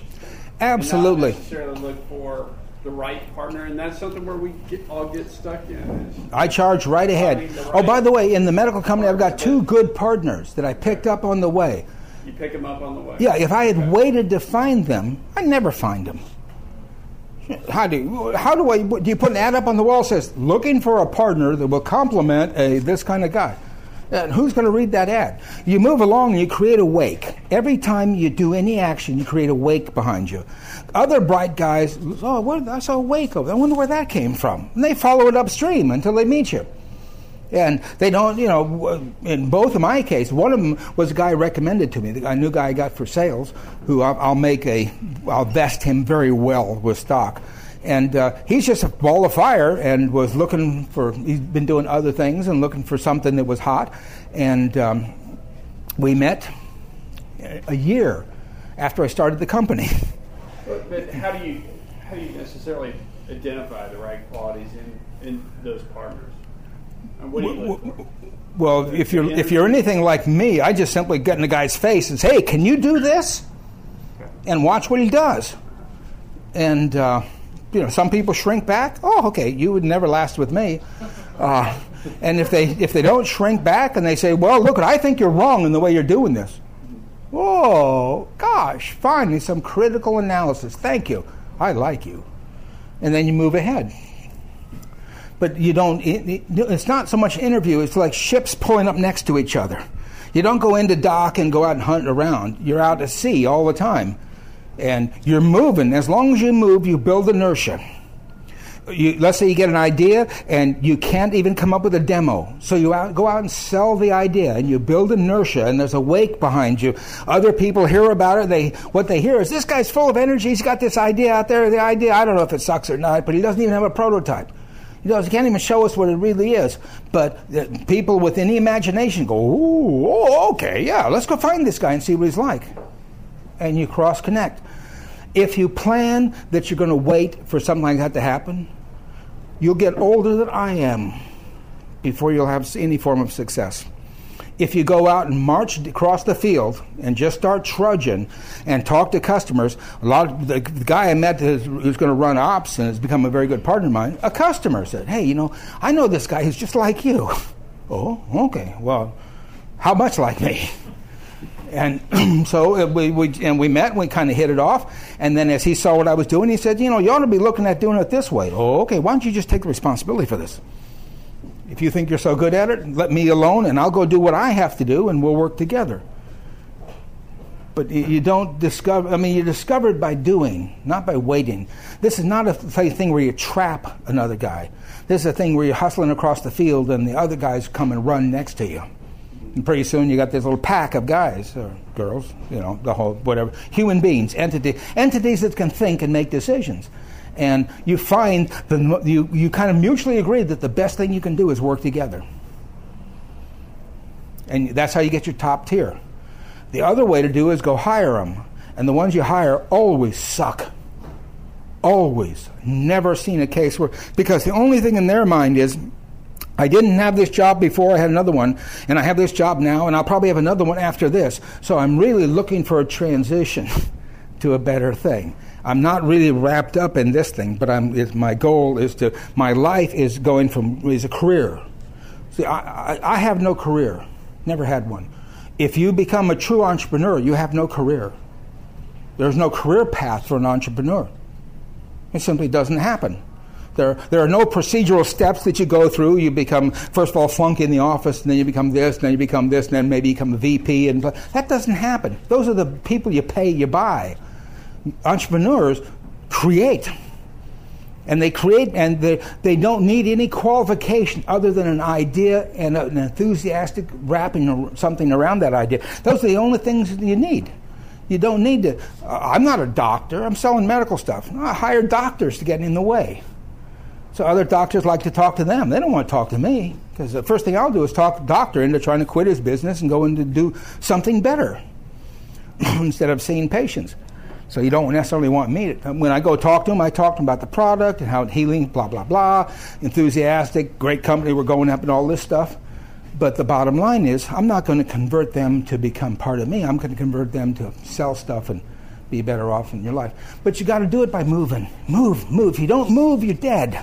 Absolutely. necessarily look for the right partner, and that's something where we get, all get stuck in. I charge right ahead. Right oh, by the way, in the medical company, I've got two good partners that I picked up on the way. You pick them up on the way. Yeah, if I had okay. waited to find them, I'd never find them. How do you, how do I do you put an ad up on the wall that says looking for a partner that will complement a this kind of guy? And who's going to read that ad? You move along and you create a wake. Every time you do any action, you create a wake behind you. Other bright guys, oh, what, I saw a wake over. I wonder where that came from. And they follow it upstream until they meet you. And they don't, you know, in both of my cases, one of them was a guy recommended to me, a new guy I got for sales, who I'll, I'll make a, I'll vest him very well with stock. And uh, he's just a ball of fire and was looking for, he's been doing other things and looking for something that was hot. And um, we met a year after I started the company. <laughs> But, but how do you how do you necessarily identify the right qualities in, in those partners? Well, if you're if you're anything like me, I just simply get in the guy's face and say, "Hey, can you do this?" and watch what he does. And uh, you know, some people shrink back. Oh, okay, you would never last with me. Uh, and if they if they don't shrink back and they say, "Well, look, I think you're wrong in the way you're doing this," oh gosh, finally some critical analysis. Thank you. I like you. And then you move ahead but you don't it, it, it's not so much interview it's like ships pulling up next to each other. You don't go into dock and go out and hunt around. You're out at sea all the time. And you're moving. As long as you move you build inertia. You, let's say you get an idea and you can't even come up with a demo. So you out, go out and sell the idea and you build inertia and there's a wake behind you. Other people hear about it. They what they hear is this guy's full of energy. He's got this idea out there the idea. I don't know if it sucks or not but he doesn't even have a prototype he does. He can't even show us what it really is. But people with any imagination go, Ooh, oh, okay, yeah, let's go find this guy and see what he's like. And you cross connect. If you plan that you're going to wait for something like that to happen, you'll get older than I am before you'll have any form of success if you go out and march across the field and just start trudging and talk to customers, a lot of the, the guy I met who's, going to run ops and has become a very good partner of mine, a customer said, "Hey, you know, I know this guy who's just like you." <laughs> oh, okay. Well, how much like me? <laughs> And <clears throat> so uh, we, we, and we met and we kind of hit it off. And then as he saw what I was doing, he said, You know, you ought to be looking at doing it this way. Oh, okay. Why don't you just take the responsibility for this? If you think you're so good at it, let me alone and I'll go do what I have to do and we'll work together. But you don't discover, I mean, you discover it by doing, not by waiting. This is not a thing where you trap another guy. This is a thing where you're hustling across the field and the other guys come and run next to you. And pretty soon you got this little pack of guys or girls, you know, the whole whatever, human beings, entity, entities that can think and make decisions and you find the, you, you kind of mutually agree that the best thing you can do is work together. And that's how you get your top tier. The other way to do is go hire them. And the ones you hire always suck. Always. Never seen a case where, because the only thing in their mind is, I didn't have this job before, I had another one, and I have this job now, and I'll probably have another one after this. So I'm really looking for a transition <laughs> to a better thing. I'm not really wrapped up in this thing, but I'm, my goal is to, my life is going from, is a career. See, I, I, I have no career, never had one. If you become a true entrepreneur, you have no career. There's no career path for an entrepreneur. It simply doesn't happen. There, there are no procedural steps that you go through. You become, first of all, flunk in the office, and then you become this, and then you become this, and then maybe you become a VP. And that doesn't happen. Those are the people you pay, you buy entrepreneurs create. And they create, and they, they don't need any qualification other than an idea and an enthusiastic wrapping or something around that idea. Those are the only things you need. You don't need to. Uh, I'm not a doctor. I'm selling medical stuff. I hire doctors to get in the way. So other doctors like to talk to them. They don't want to talk to me because the first thing I'll do is talk doctor into trying to quit his business and go into do something better <clears throat> instead of seeing patients. So you don't necessarily want me to. When I go talk to them, I talk to them about the product and how it's healing, blah, blah, blah. Enthusiastic, great company, we're going up and all this stuff. But the bottom line is, I'm not going to convert them to become part of me. I'm going to convert them to sell stuff and be better off in your life. But you got to do it by moving. Move, move. If you don't move, you're dead.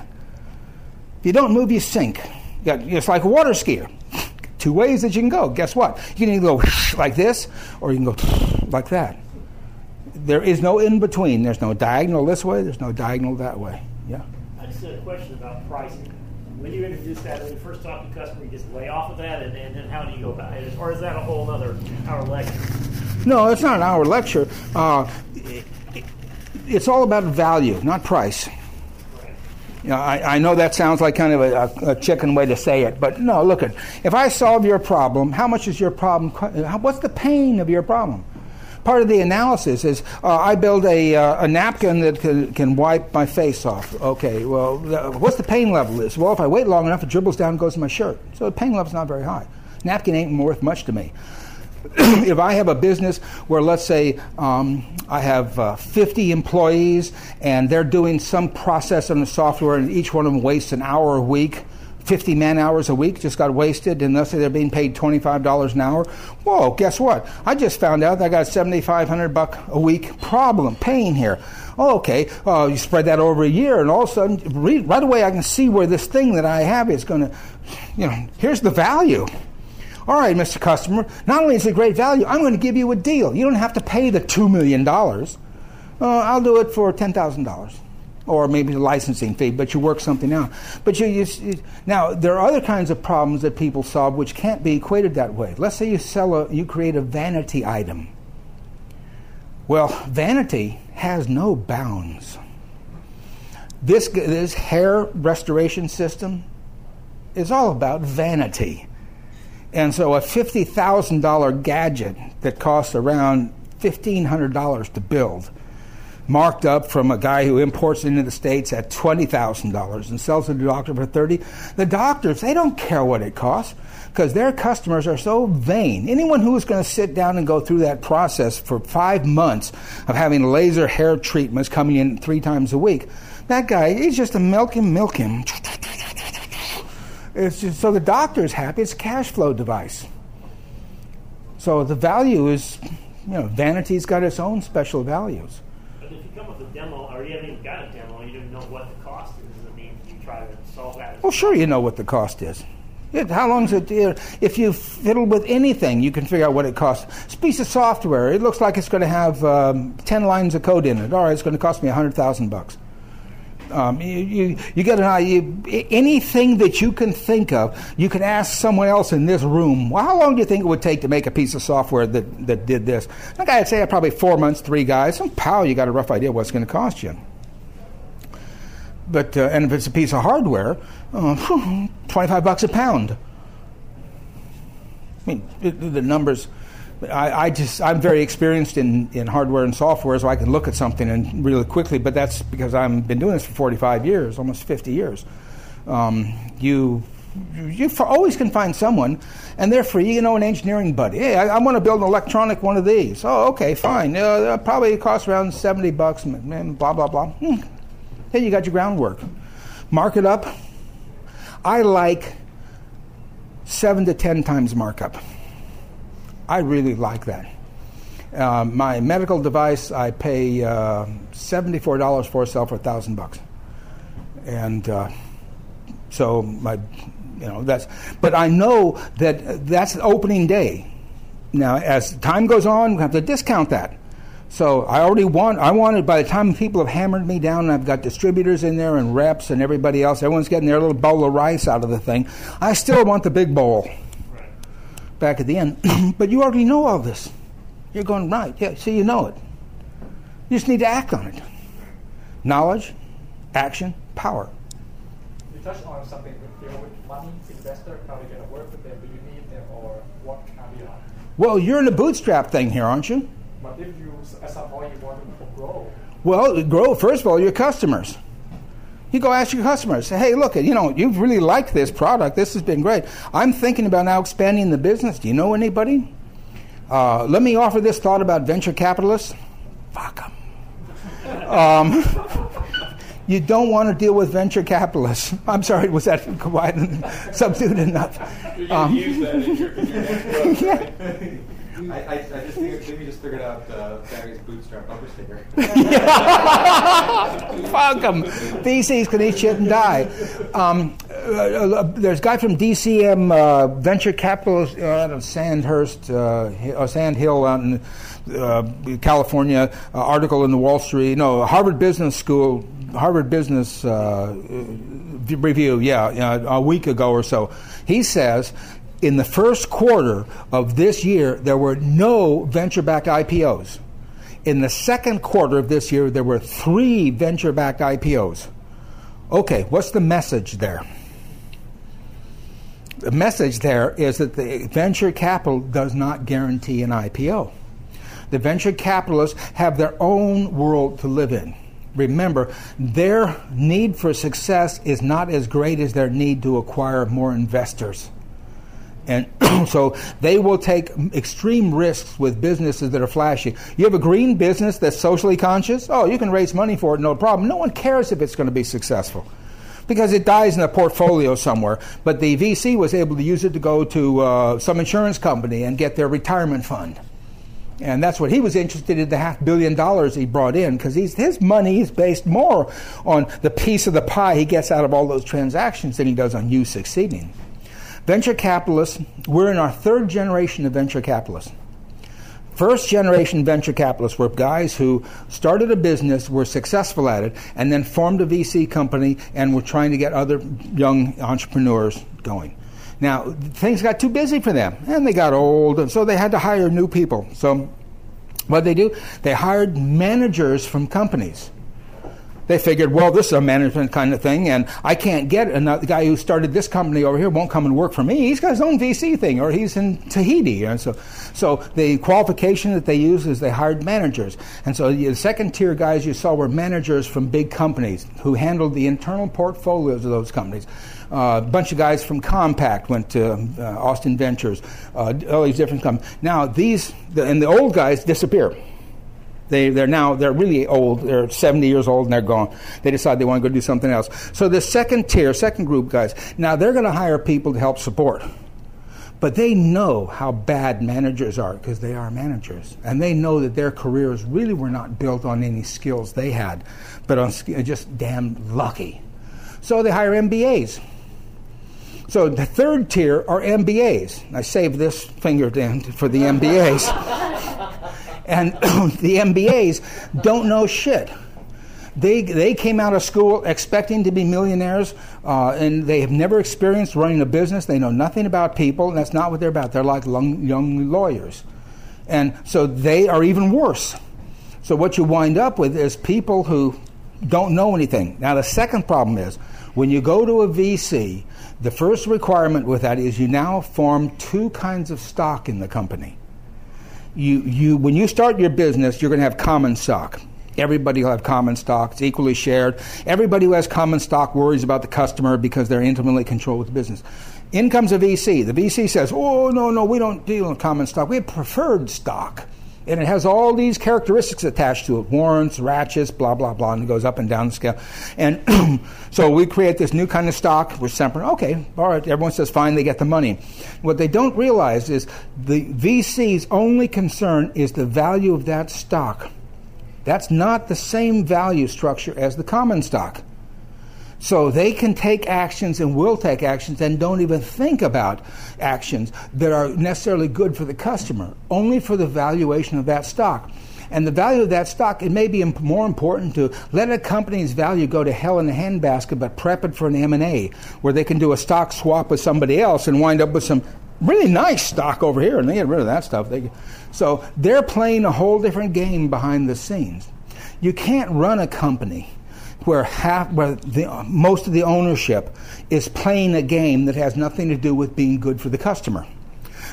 If you don't move, you sink. You got, it's like a water skier. <laughs> Two ways that you can go. Guess what? You can either go <laughs> like this or you can go <laughs> like that there is no in between. There's no diagonal this way. There's no diagonal that way. Yeah. I just had a question about pricing. When you introduce that, when you first talk to the customer, you just lay off of that, and, and then how do you go about it? Or is that a whole other hour lecture? No, it's not an hour lecture. Uh, it's all about value, not price. You know, I, I know that sounds like kind of a, a, chicken way to say it, but no, look at if I solve your problem, how much is your problem? What's the pain of your problem? Part of the analysis is uh, I build a, uh, a napkin that can, can, wipe my face off. Okay, well, what's the pain level is? Well, if I wait long enough, it dribbles down and goes in my shirt. So the pain level's not very high. Napkin ain't worth much to me. <clears throat> if I have a business where, let's say, um, I have uh, 50 employees and they're doing some process on the software and each one of them wastes an hour a week, 50 man hours a week just got wasted, and let's say they're being paid $25 an hour. Whoa, guess what? I just found out I got a 7,500 buck a week problem, pain here. Oh, okay, uh, you spread that over a year, and all of a sudden, right away, I can see where this thing that I have is going to, you know, here's the value. All right, Mr. Customer, not only is it great value, I'm going to give you a deal. You don't have to pay the $2 million. Uh, I'll do it for $10,000 or maybe the licensing fee, but you work something out. But you, you, now there are other kinds of problems that people solve which can't be equated that way. Let's say you sell a, you create a vanity item. Well, vanity has no bounds. This this hair restoration system is all about vanity. And so a $50,000 gadget that costs around $1,500 to build marked up from a guy who imports it into the states at $20,000 and sells it to the doctor for 30 the doctors they don't care what it costs because their customers are so vain. Anyone who is going to sit down and go through that process for 5 months of having laser hair treatments coming in 3 times a week that guy he's just a milk him milk him it's just, so the doctor is happy. It's a cash flow device. So the value is you know vanity's got its own special values come with a demo, or you haven't even got a demo, you don't know what the cost is. I mean, you try to solve that. Well, sure, you know what the cost is. How long is it? If you fiddle with anything, you can figure out what it costs. It's a piece of software. It looks like it's going to have um, ten lines of code in it. All right, it's going to cost me hundred thousand bucks. Um, you, you, you, get an idea. Anything that you can think of, you can ask someone else in this room, well, how long do you think it would take to make a piece of software that, that did this? Guy would say probably four months, three guys. Some pal, you got a rough idea what it's going to cost you. But, uh, and if it's a piece of hardware, uh, 25 bucks a pound. I mean, the numbers I, I, just I'm very experienced in, in hardware and software, so I can look at something and really quickly. But that's because I've been doing this for 45 years, almost 50 years. Um, you you always can find someone, and they're free. You know, an engineering buddy. Hey, I, I want to build an electronic one of these. Oh, okay, fine. Uh, probably costs around 70 bucks. Blah blah blah. Hmm. Hey, you got your groundwork. Mark it up. I like seven to ten times markup. I really like that. Uh, my medical device, I pay uh, seventy-four dollars for, a sell for a thousand bucks, and uh, so my, you know, that's. But I know that that's opening day. Now, as time goes on, we have to discount that. So I already want. I wanted by the time people have hammered me down, and I've got distributors in there and reps and everybody else. Everyone's getting their little bowl of rice out of the thing. I still want the big bowl back at the end. <clears throat> but you already know all this. You're going, right, yeah, so you know it. You just need to act on it. Knowledge, action, power. You touched on something with, you know, with money, investor, how you're going to work with them, do you need them or what caveat? Well, you're in a bootstrap thing here, aren't you? But if you, at some point, you want to grow. Well, grow, first of all, your customers. You go ask your customers, say, hey, look, you know, you've really liked this product. This has been great. I'm thinking about now expanding the business. Do you know anybody? Uh, let me offer this thought about venture capitalists. Fuck them. Um, <laughs> you don't want to deal with venture capitalists. <laughs> I'm sorry, was that <laughs> subdued enough? Um, use that in your, in your yeah. I, I, I just figured, maybe just figured out uh, Barry's bootstrap bumper sticker. <laughs> Fuck them. VCs can eat shit and die. Um, uh, there's a guy from DCM uh, Venture Capital uh, out of Sandhurst, uh, uh, Sand Hill out in uh, California. Uh, article in the Wall Street. No, Harvard Business School, Harvard Business uh, Review. Yeah, a week ago or so. He says. In the first quarter of this year, there were no venture backed IPOs. In the second quarter of this year, there were three venture backed IPOs. Okay, what's the message there? The message there is that the venture capital does not guarantee an IPO. The venture capitalists have their own world to live in. Remember, their need for success is not as great as their need to acquire more investors. And <clears throat> so they will take extreme risks with businesses that are flashy. You have a green business that's socially conscious? Oh, you can raise money for it, no problem. No one cares if it's going to be successful because it dies in a portfolio somewhere. But the VC was able to use it to go to uh, some insurance company and get their retirement fund. And that's what he was interested in the half billion dollars he brought in because his money is based more on the piece of the pie he gets out of all those transactions than he does on you succeeding. Venture capitalists, we're in our third generation of venture capitalists. First generation venture capitalists were guys who started a business, were successful at it, and then formed a VC company and were trying to get other young entrepreneurs going. Now, things got too busy for them, and they got old, and so they had to hire new people. So, what they do? They hired managers from companies. They figured, well, this is a management kind of thing, and I can't get another guy who started this company over here won't come and work for me. He's got his own VC thing, or he's in Tahiti, and so, so the qualification that they used is they hired managers, and so the second tier guys you saw were managers from big companies who handled the internal portfolios of those companies. Uh, a bunch of guys from Compaq went to uh, Austin Ventures, uh, all these different companies. Now these, the, and the old guys disappear. They, they're now, they're really old. They're 70 years old and they're gone. They decide they want to go do something else. So the second tier, second group guys, now they're going to hire people to help support. But they know how bad managers are because they are managers. And they know that their careers really were not built on any skills they had, but on just damn lucky. So they hire MBAs. So the third tier are MBAs. I saved this finger down for the MBAs. <laughs> And <coughs> the MBAs don't know shit. They, they came out of school expecting to be millionaires, uh, and they have never experienced running a business. They know nothing about people, and that's not what they're about. They're like young, young lawyers. And so they are even worse. So what you wind up with is people who don't know anything. Now, the second problem is when you go to a VC, the first requirement with that is you now form two kinds of stock in the company you, you, when you start your business, you're going to have common stock. Everybody will have common stock. It's equally shared. Everybody who has common stock worries about the customer because they're intimately controlled with the business. In comes a VC. The VC says, oh, no, no, we don't deal in common stock. We have preferred stock and it has all these characteristics attached to it warrants, ratchets, blah, blah, blah, and it goes up and down the scale. And <clears throat> so we create this new kind of stock. We're separate. Okay, all right, everyone says fine, they get the money. What they don't realize is the VC's only concern is the value of that stock. That's not the same value structure as the common stock. So they can take actions and will take actions and don't even think about actions that are necessarily good for the customer, only for the valuation of that stock. And the value of that stock, it may be more important to let a company's value go to hell in a handbasket, but prep it for an M&A, where they can do a stock swap with somebody else and wind up with some really nice stock over here, and they get rid of that stuff. They, so they're playing a whole different game behind the scenes. You can't run a company where half, where the, most of the ownership is playing a game that has nothing to do with being good for the customer.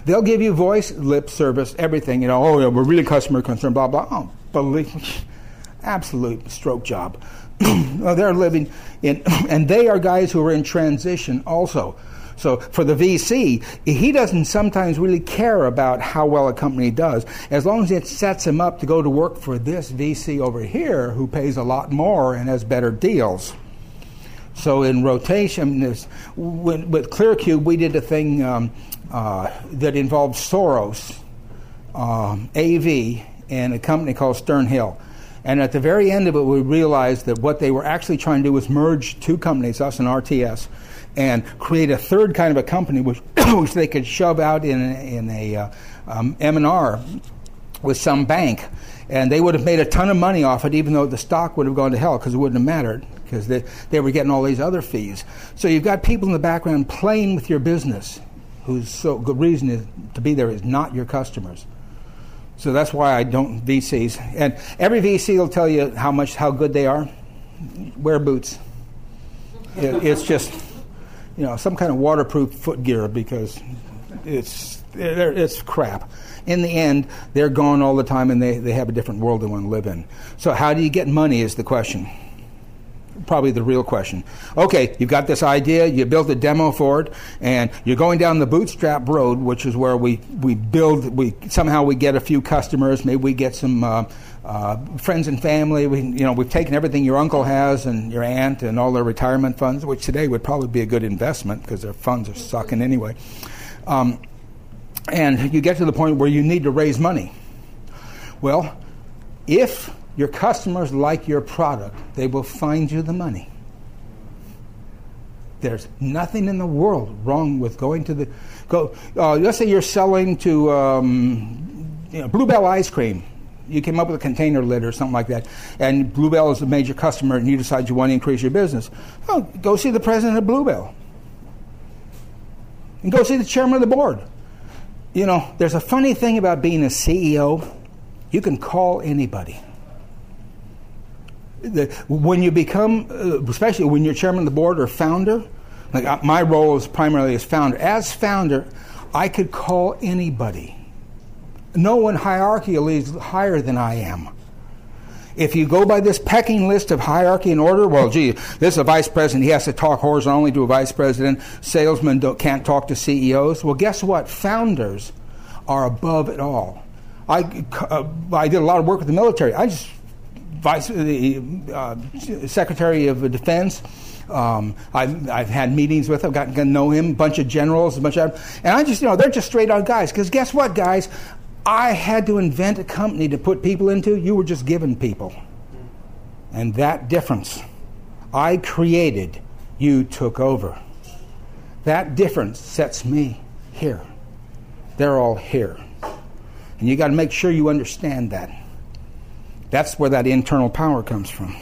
They'll give you voice, lip service, everything. You know, oh, yeah, we're really customer concerned, blah blah. Oh, believe <laughs> absolute stroke job. <clears throat> They're living in, and they are guys who are in transition also. So for the VC, he doesn't sometimes really care about how well a company does, as long as it sets him up to go to work for this VC over here who pays a lot more and has better deals. So in rotation, this, with, with ClearCube, we did a thing um, uh, that involved Soros, um, AV, and a company called Stern Hill. And at the very end of it, we realized that what they were actually trying to do was merge two companies, us and RTS, and create a third kind of a company which, <coughs> which they could shove out in in a uh, um, M&R with some bank. And they would have made a ton of money off it, even though the stock would have gone to hell because it wouldn't have mattered because they, they were getting all these other fees. So you've got people in the background playing with your business whose so good reason is, to be there is not your customers. So that's why I don't VCs. And every VC will tell you how much how good they are. Wear boots. It, it's just you know some kind of waterproof foot gear because it's it's crap. In the end, they're gone all the time and they, they have a different world they want to live in. So how do you get money is the question probably the real question. Okay, you've got this idea, you built a demo for it, and you're going down the bootstrap road, which is where we, we build, we somehow we get a few customers, maybe we get some uh, uh, friends and family. We, you know, we've taken everything your uncle has and your aunt and all their retirement funds, which today would probably be a good investment because their funds are sucking anyway. Um, and you get to the point where you need to raise money. Well, if your customers like your product, they will find you the money. There's nothing in the world wrong with going to the go. Uh, let's say you're selling to um, you know, Blue Bell ice cream. You came up with a container lid or something like that, and Blue Bell is a major customer, and you decide you want to increase your business. Oh, go see the president of Blue Bell, and go see the chairman of the board. You know, there's a funny thing about being a CEO. You can call anybody when you become, uh, especially when you're chairman of the board or founder, like uh, my role is primarily as founder. As founder, I could call anybody. No one hierarchically is higher than I am. If you go by this pecking list of hierarchy and order, well, gee, this is a vice president. He has to talk horizontally to a vice president. Salesmen can't talk to CEOs. Well, guess what? Founders are above it all. I, uh, I did a lot of work with the military. I just vice, the uh, Secretary of Defense. Um, I've, I've, had meetings with I've gotten to know him, a bunch of generals, a bunch of, and I just, you know, they're just straight on guys. Because guess what, guys? I had to invent a company to put people into. You were just given people. And that difference, I created, you took over. That difference sets me here. They're all here. And you got to make sure you understand that. That's where that internal power comes from.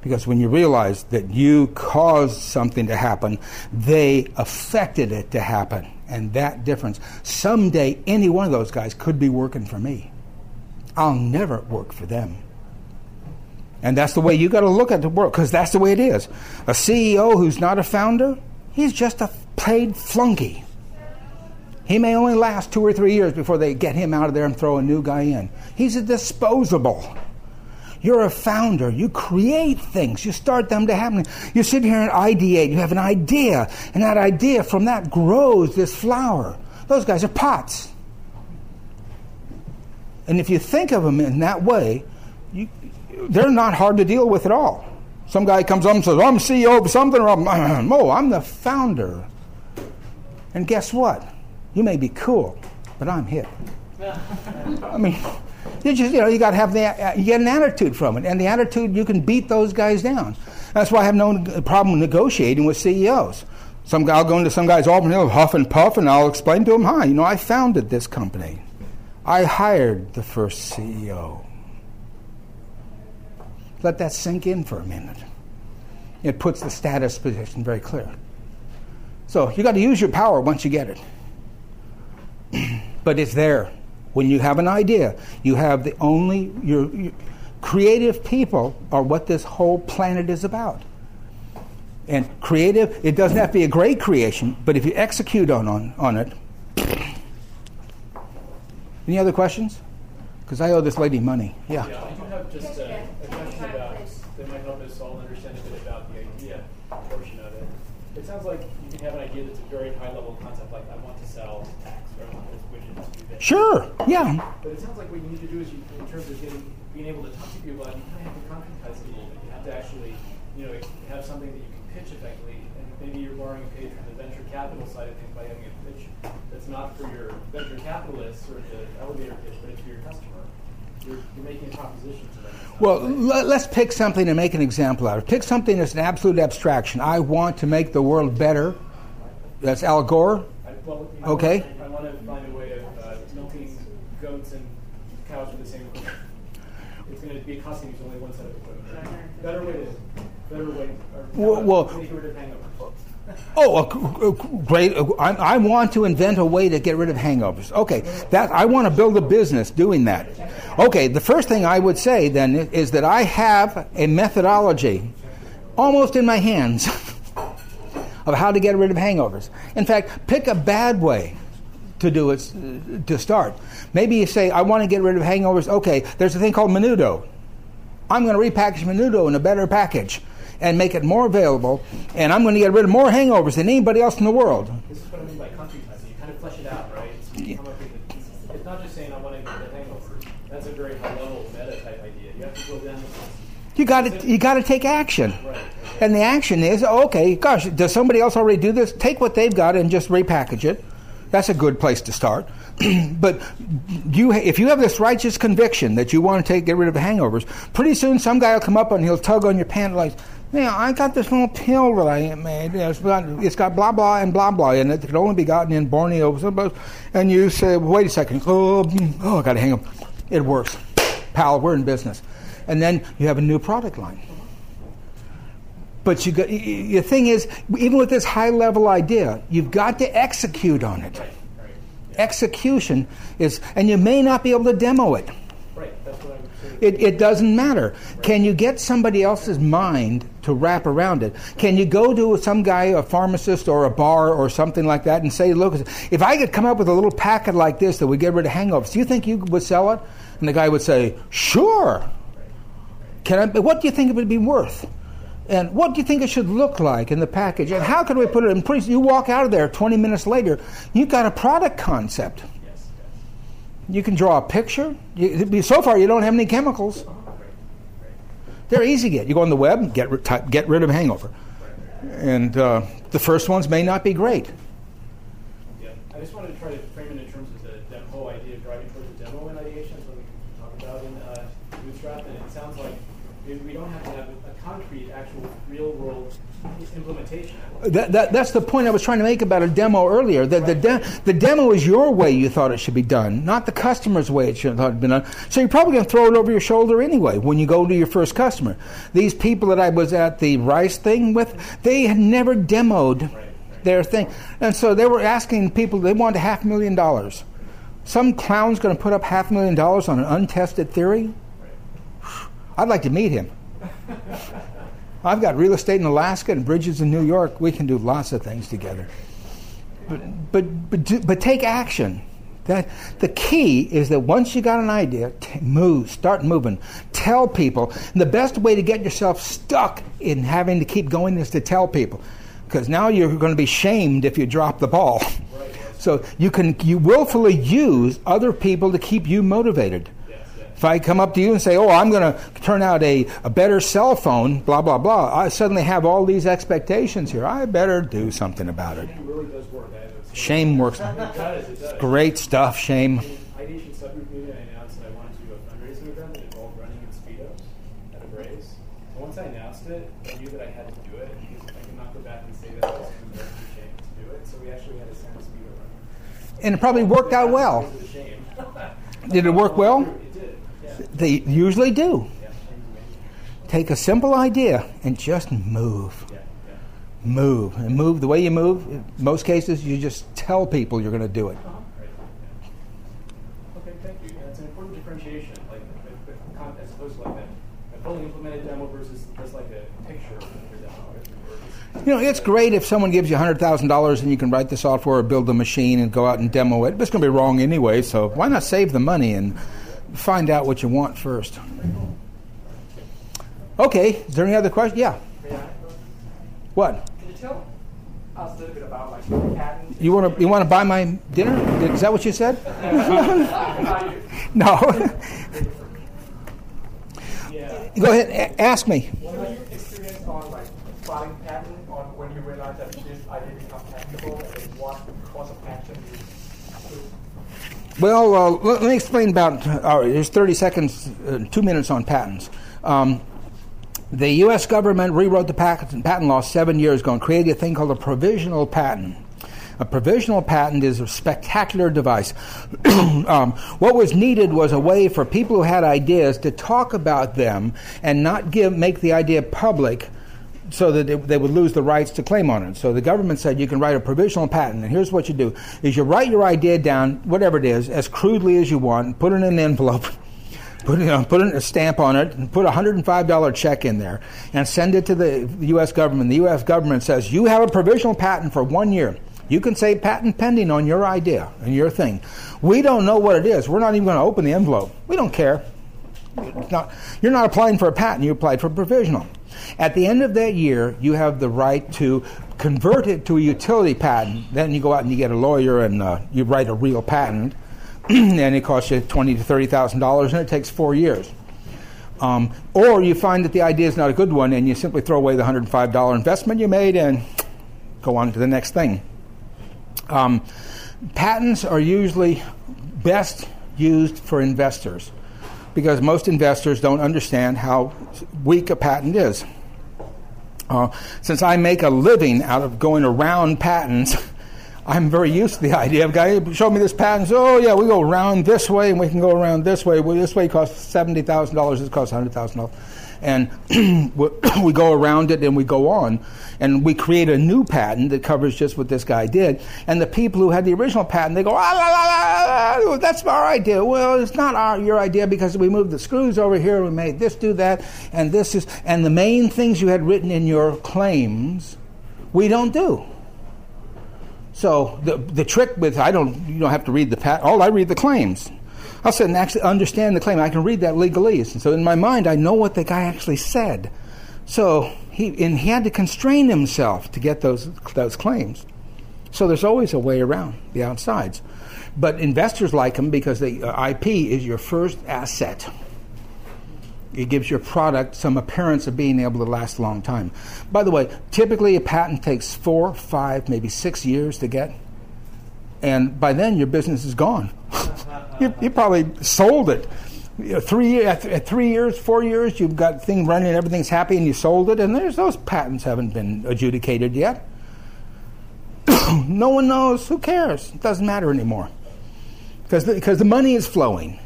Because when you realize that you caused something to happen, they affected it to happen. And that difference. Someday, any one of those guys could be working for me. I'll never work for them. And that's the way you got to look at the world, because that's the way it is. A CEO who's not a founder, he's just a paid flunky. He may only last two or three years before they get him out of there and throw a new guy in. He's a disposable. You're a founder. You create things. You start them to happen. You sit here and ideate. You have an idea, and that idea from that grows this flower. Those guys are pots. And if you think of them in that way, you, they're not hard to deal with at all. Some guy comes up and says, I'm CEO of something, or I'm, <clears throat> oh, I'm the founder. And guess what? You may be cool, but I'm hip. I mean, you just you know you got to have the uh, you get an attitude from it, and the attitude you can beat those guys down. That's why I have no uh, problem negotiating with CEOs. Some guy, I'll go into some guy's office, he'll huff and puff, and I'll explain to him, "Hi, you know, I founded this company. I hired the first CEO." Let that sink in for a minute. It puts the status position very clear. So you got to use your power once you get it. But it's there. When you have an idea, you have the only your, creative people are what this whole planet is about. And creative, it doesn't have to be a great creation, but if you execute on, on, on it. <sniffs> Any other questions? Because I owe this lady money. Yeah. Yeah, I do have just a, a question about that might help us all understand a bit about the idea portion of it. It sounds like you can have an idea that's a very high level concept, like I want to sell Sure. Yeah. But it sounds like what you need to do is, you, in terms of getting, being able to talk to people, you kind of have to concretize it a little bit. You have to actually, you know, have something that you can pitch effectively, and maybe you're borrowing a page from the venture capital side of things by having a pitch that's not for your venture capitalists or the elevator pitch, but it's for your customer. you're, you're making a proposition to them. Well, l- let's pick something and make an example out of it. Pick something that's an absolute abstraction. I want to make the world better. That's Al Gore. I, well, I Okay. Want, I want to find a way of uh, milking goats and cows with the same equipment. It's going to be costing you only one set of equipment. Better way to, better way. Or Well- well- make rid of. Oh, a, g- a great! I, I want to invent a way to get rid of hangovers. Okay, that I want to build a business doing that. Okay, the first thing I would say then is that I have a methodology almost in my hands <laughs> of how to get rid of hangovers. In fact, pick a bad way to do it uh, to start. Maybe you say, I want to get rid of hangovers. Okay, there's a thing called Menudo. I'm going to repackage Menudo in a better package and make it more available, and I'm going to get rid of more hangovers than anybody else in the world. This is what I mean by country typing. You kind of flesh it out, right? So you come up with it's not just saying I want to get rid of hangovers. That's a very high level meta type idea. You have to go down You got to you got to take action. right. And the action is, okay, gosh, does somebody else already do this? Take what they've got and just repackage it. That's a good place to start. <clears throat> but you, if you have this righteous conviction that you want to take get rid of the hangovers, pretty soon some guy will come up and he'll tug on your pant like, "Man, I got this little pill that I made. It's got, it's got blah blah and blah blah, and it could only be gotten in Borneo." And you say, "Wait a second, oh, mm, oh I got to hang up. It works, pal. We're in business, and then you have a new product line. But you got, the thing is, even with this high level idea, you've got to execute on it. Execution is, and you may not be able to demo it. Right. That's what I'm saying. It, it doesn't matter. Can you get somebody else's mind to wrap around it? Can you go to some guy, a pharmacist or a bar or something like that, and say, "Look, if I could come up with a little packet like this that would get rid of hangovers, do you think you would sell it?" And the guy would say, "Sure." Can I? What do you think it would be worth? And what do you think it should look like in the package? And how can we put it in? Pretty, you walk out of there 20 minutes later, you've got a product concept. You can draw a picture. You, so far, you don't have any chemicals. They're easy to get. You go on the web, get type, get rid of hangover, and uh, the first ones may not be great. Yeah. I just wanted to try to frame it in terms of the dem- whole idea of driving towards a demo in ideation. That's what we talked about in uh, Bootstrap. And it sounds like we we don't have to have a, a concrete, actual, real world implementation. That, that, that's the point I was trying to make about a demo earlier. That the, de- the demo is your way you thought it should be done, not the customer's way it should have been done. So you're probably going to throw it over your shoulder anyway when you go to your first customer. These people that I was at the Rice thing with, they had never demoed their thing. And so they were asking people, they wanted half a million dollars. Some clown's going to put up half a million dollars on an untested theory? I'd like to meet him. I've got real estate in Alaska and bridges in New York. We can do lots of things together. But, but, but, do- but take action. That, the key is that once you got an idea, t- move, start moving. Tell people. And the best way to get yourself stuck in having to keep going is to tell people. Because now you're going to be shamed if you drop the ball. <laughs> So you can you willfully use other people to keep you motivated. If I come up to you and say, "Oh, I'm going to turn out a, a better cell phone," blah blah blah, I suddenly have all these expectations here. I better do something about it. A- Shame works. It does. It does. Great stuff. Shame. Once I announced it, I knew that I had to do it I go back and say that I was to do it. So we actually had speedo. And it probably worked out well. Shame. Did it work well? It did. Yeah. They usually do. Yeah. Shame's amazing. Take a simple idea and just move. Move. And move the way you move. In most cases, you just tell people you're going to do it. Okay, thank you. It's an important differentiation, like with- with as opposed to like a, a fully implemented demo versus just like a picture of the demo. You know, it's great if someone gives you $100,000 and you can write the software or build the machine and go out and demo it. But it's going to be wrong anyway, so why not save the money and find out what you want first? Okay, is there any other question? Yeah. What? Can you tell us a little bit about like? You want to you want to buy my dinner? Is that what you said? <laughs> no. Yeah. <laughs> Go ahead, a- ask me. What was your experience on like filing patent on when you realized that this idea patentable and what course of action you took? Well, uh, let, me explain about. Uh, there's 30 seconds, uh, two minutes on patents. Um, the U.S. government rewrote the patent, patent law seven years ago and created a thing called a provisional patent. A provisional patent is a spectacular device. <clears throat> um, what was needed was a way for people who had ideas to talk about them and not give make the idea public so that it, they would lose the rights to claim on it. So the government said you can write a provisional patent, and here's what you do: is you write your idea down, whatever it is, as crudely as you want, put it in an envelope. <laughs> Put, you know, put a stamp on it and put a $105 check in there and send it to the U.S. government. The U.S. government says, You have a provisional patent for one year. You can say patent pending on your idea and your thing. We don't know what it is. We're not even going to open the envelope. We don't care. Not, you're not applying for a patent, you applied for provisional. At the end of that year, you have the right to convert it to a utility patent. Then you go out and you get a lawyer and uh, you write a real patent, <clears throat> and it costs you twenty to thirty thousand dollars, and it takes four years. Um, or you find that the idea is not a good one, and you simply throw away the hundred and five dollar investment you made and go on to the next thing. Um, patents are usually best used for investors because most investors don't understand how weak a patent is. Uh, since I make a living out of going around patents, <laughs> I'm very used to the idea of guy show me this patent. Oh yeah, we go around this way and we can go around this way. Well, this way costs seventy thousand dollars. This costs hundred thousand dollars and <clears throat> <clears throat> we go around it and we go on. And we create a new patent that covers just what this guy did. And the people who had the original patent they go ah, la, la, la, that's our idea. Well it's not our your idea because we moved the screws over here we made this do that and this is and the main things you had written in your claims we don't do. So the the trick with I don't you don't have to read the patent all I read the claims I'll sit and actually understand the claim. I can read that legalese. And so in my mind, I know what the guy actually said. So he, and he had to constrain himself to get those, those claims. So there's always a way around the outsides. But investors like them because the uh, IP is your first asset. It gives your product some appearance of being able to last a long time. By the way, typically a patent takes four, five, maybe six years to get. And by then, your business is gone. <laughs> you, you probably sold it. You know, three uh, at, uh, three years, four years, you've got things running, and everything's happy, and you sold it, and there's those patents haven't been adjudicated yet. <coughs> no one knows. Who cares? It doesn't matter anymore because the, because the money is flowing.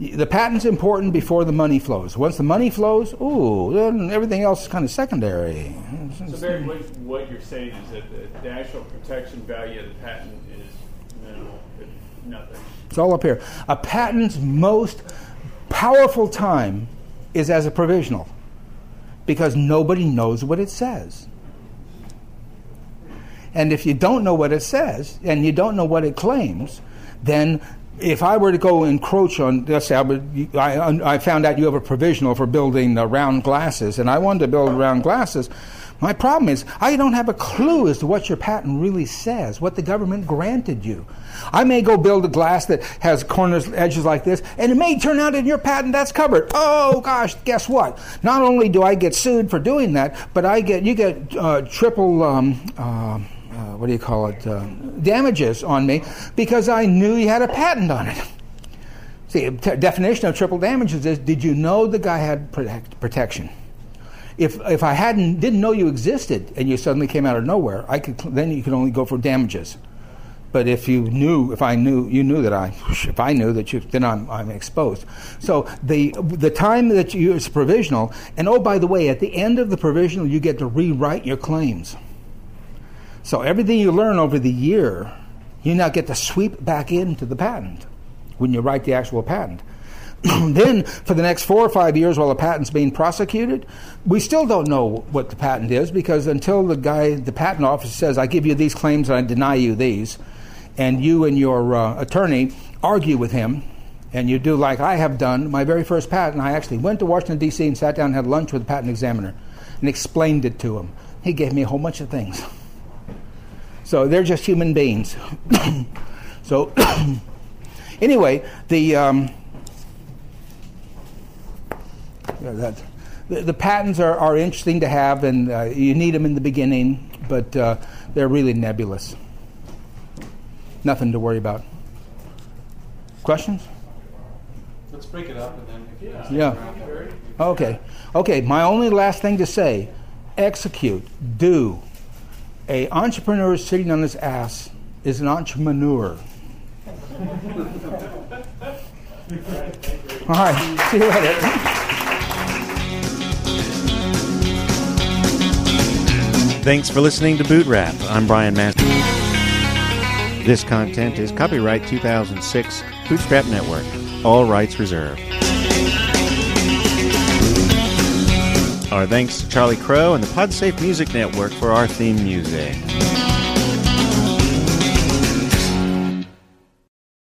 The patent's important before the money flows. Once the money flows, ooh, then everything else is kind of secondary. So, Barry, what, what you're saying is that the, the actual protection value of the patent is minimal, nothing. It's all up here. A patent's most powerful time is as a provisional because nobody knows what it says. And if you don't know what it says and you don't know what it claims, then if I were to go encroach on, let's say I, would, I, I found out you have a provisional for building uh, round glasses, and I wanted to build round glasses, my problem is I don't have a clue as to what your patent really says, what the government granted you. I may go build a glass that has corners, edges like this, and it may turn out in your patent that's covered. Oh gosh, guess what? Not only do I get sued for doing that, but I get you get uh, triple. Um, uh, uh, what do you call it? Uh, damages on me because I knew you had a patent on it. See, t- definition of triple damages is: Did you know the guy had protect- protection? If if I hadn't didn't know you existed and you suddenly came out of nowhere, I could then you could only go for damages. But if you knew, if I knew, you knew that I, if I knew that you, then I'm, I'm exposed. So the the time that you is provisional, and oh by the way, at the end of the provisional, you get to rewrite your claims. So everything you learn over the year, you now get to sweep back into the patent when you write the actual patent. <clears throat> then, for the next four or five years while the patent's being prosecuted, we still don't know what the patent is because until the guy, the patent office says, I give you these claims and I deny you these, and you and your uh, attorney argue with him, and you do like I have done, my very first patent, I actually went to Washington, D.C. and sat down and had lunch with the patent examiner and explained it to him. He gave me a whole bunch of things. So they're just human beings. <clears throat> so, <clears throat> anyway, the. Um, that, the, the, patents are, are interesting to have, and uh, you need them in the beginning, but uh, they're really nebulous. Nothing to worry about. Questions? Let's break it up and then. if you can stick Yeah. Okay. Okay. My only last thing to say: execute, do. A entrepreneur sitting on his ass is an entrepreneur. <laughs> All right. See you later. Thanks for listening to Bootstrap. I'm Brian Master. This content is copyright 2006 Bootstrap Network. All rights reserved. Our thanks to Charlie Crow and the Podsafe Music Network for our theme music.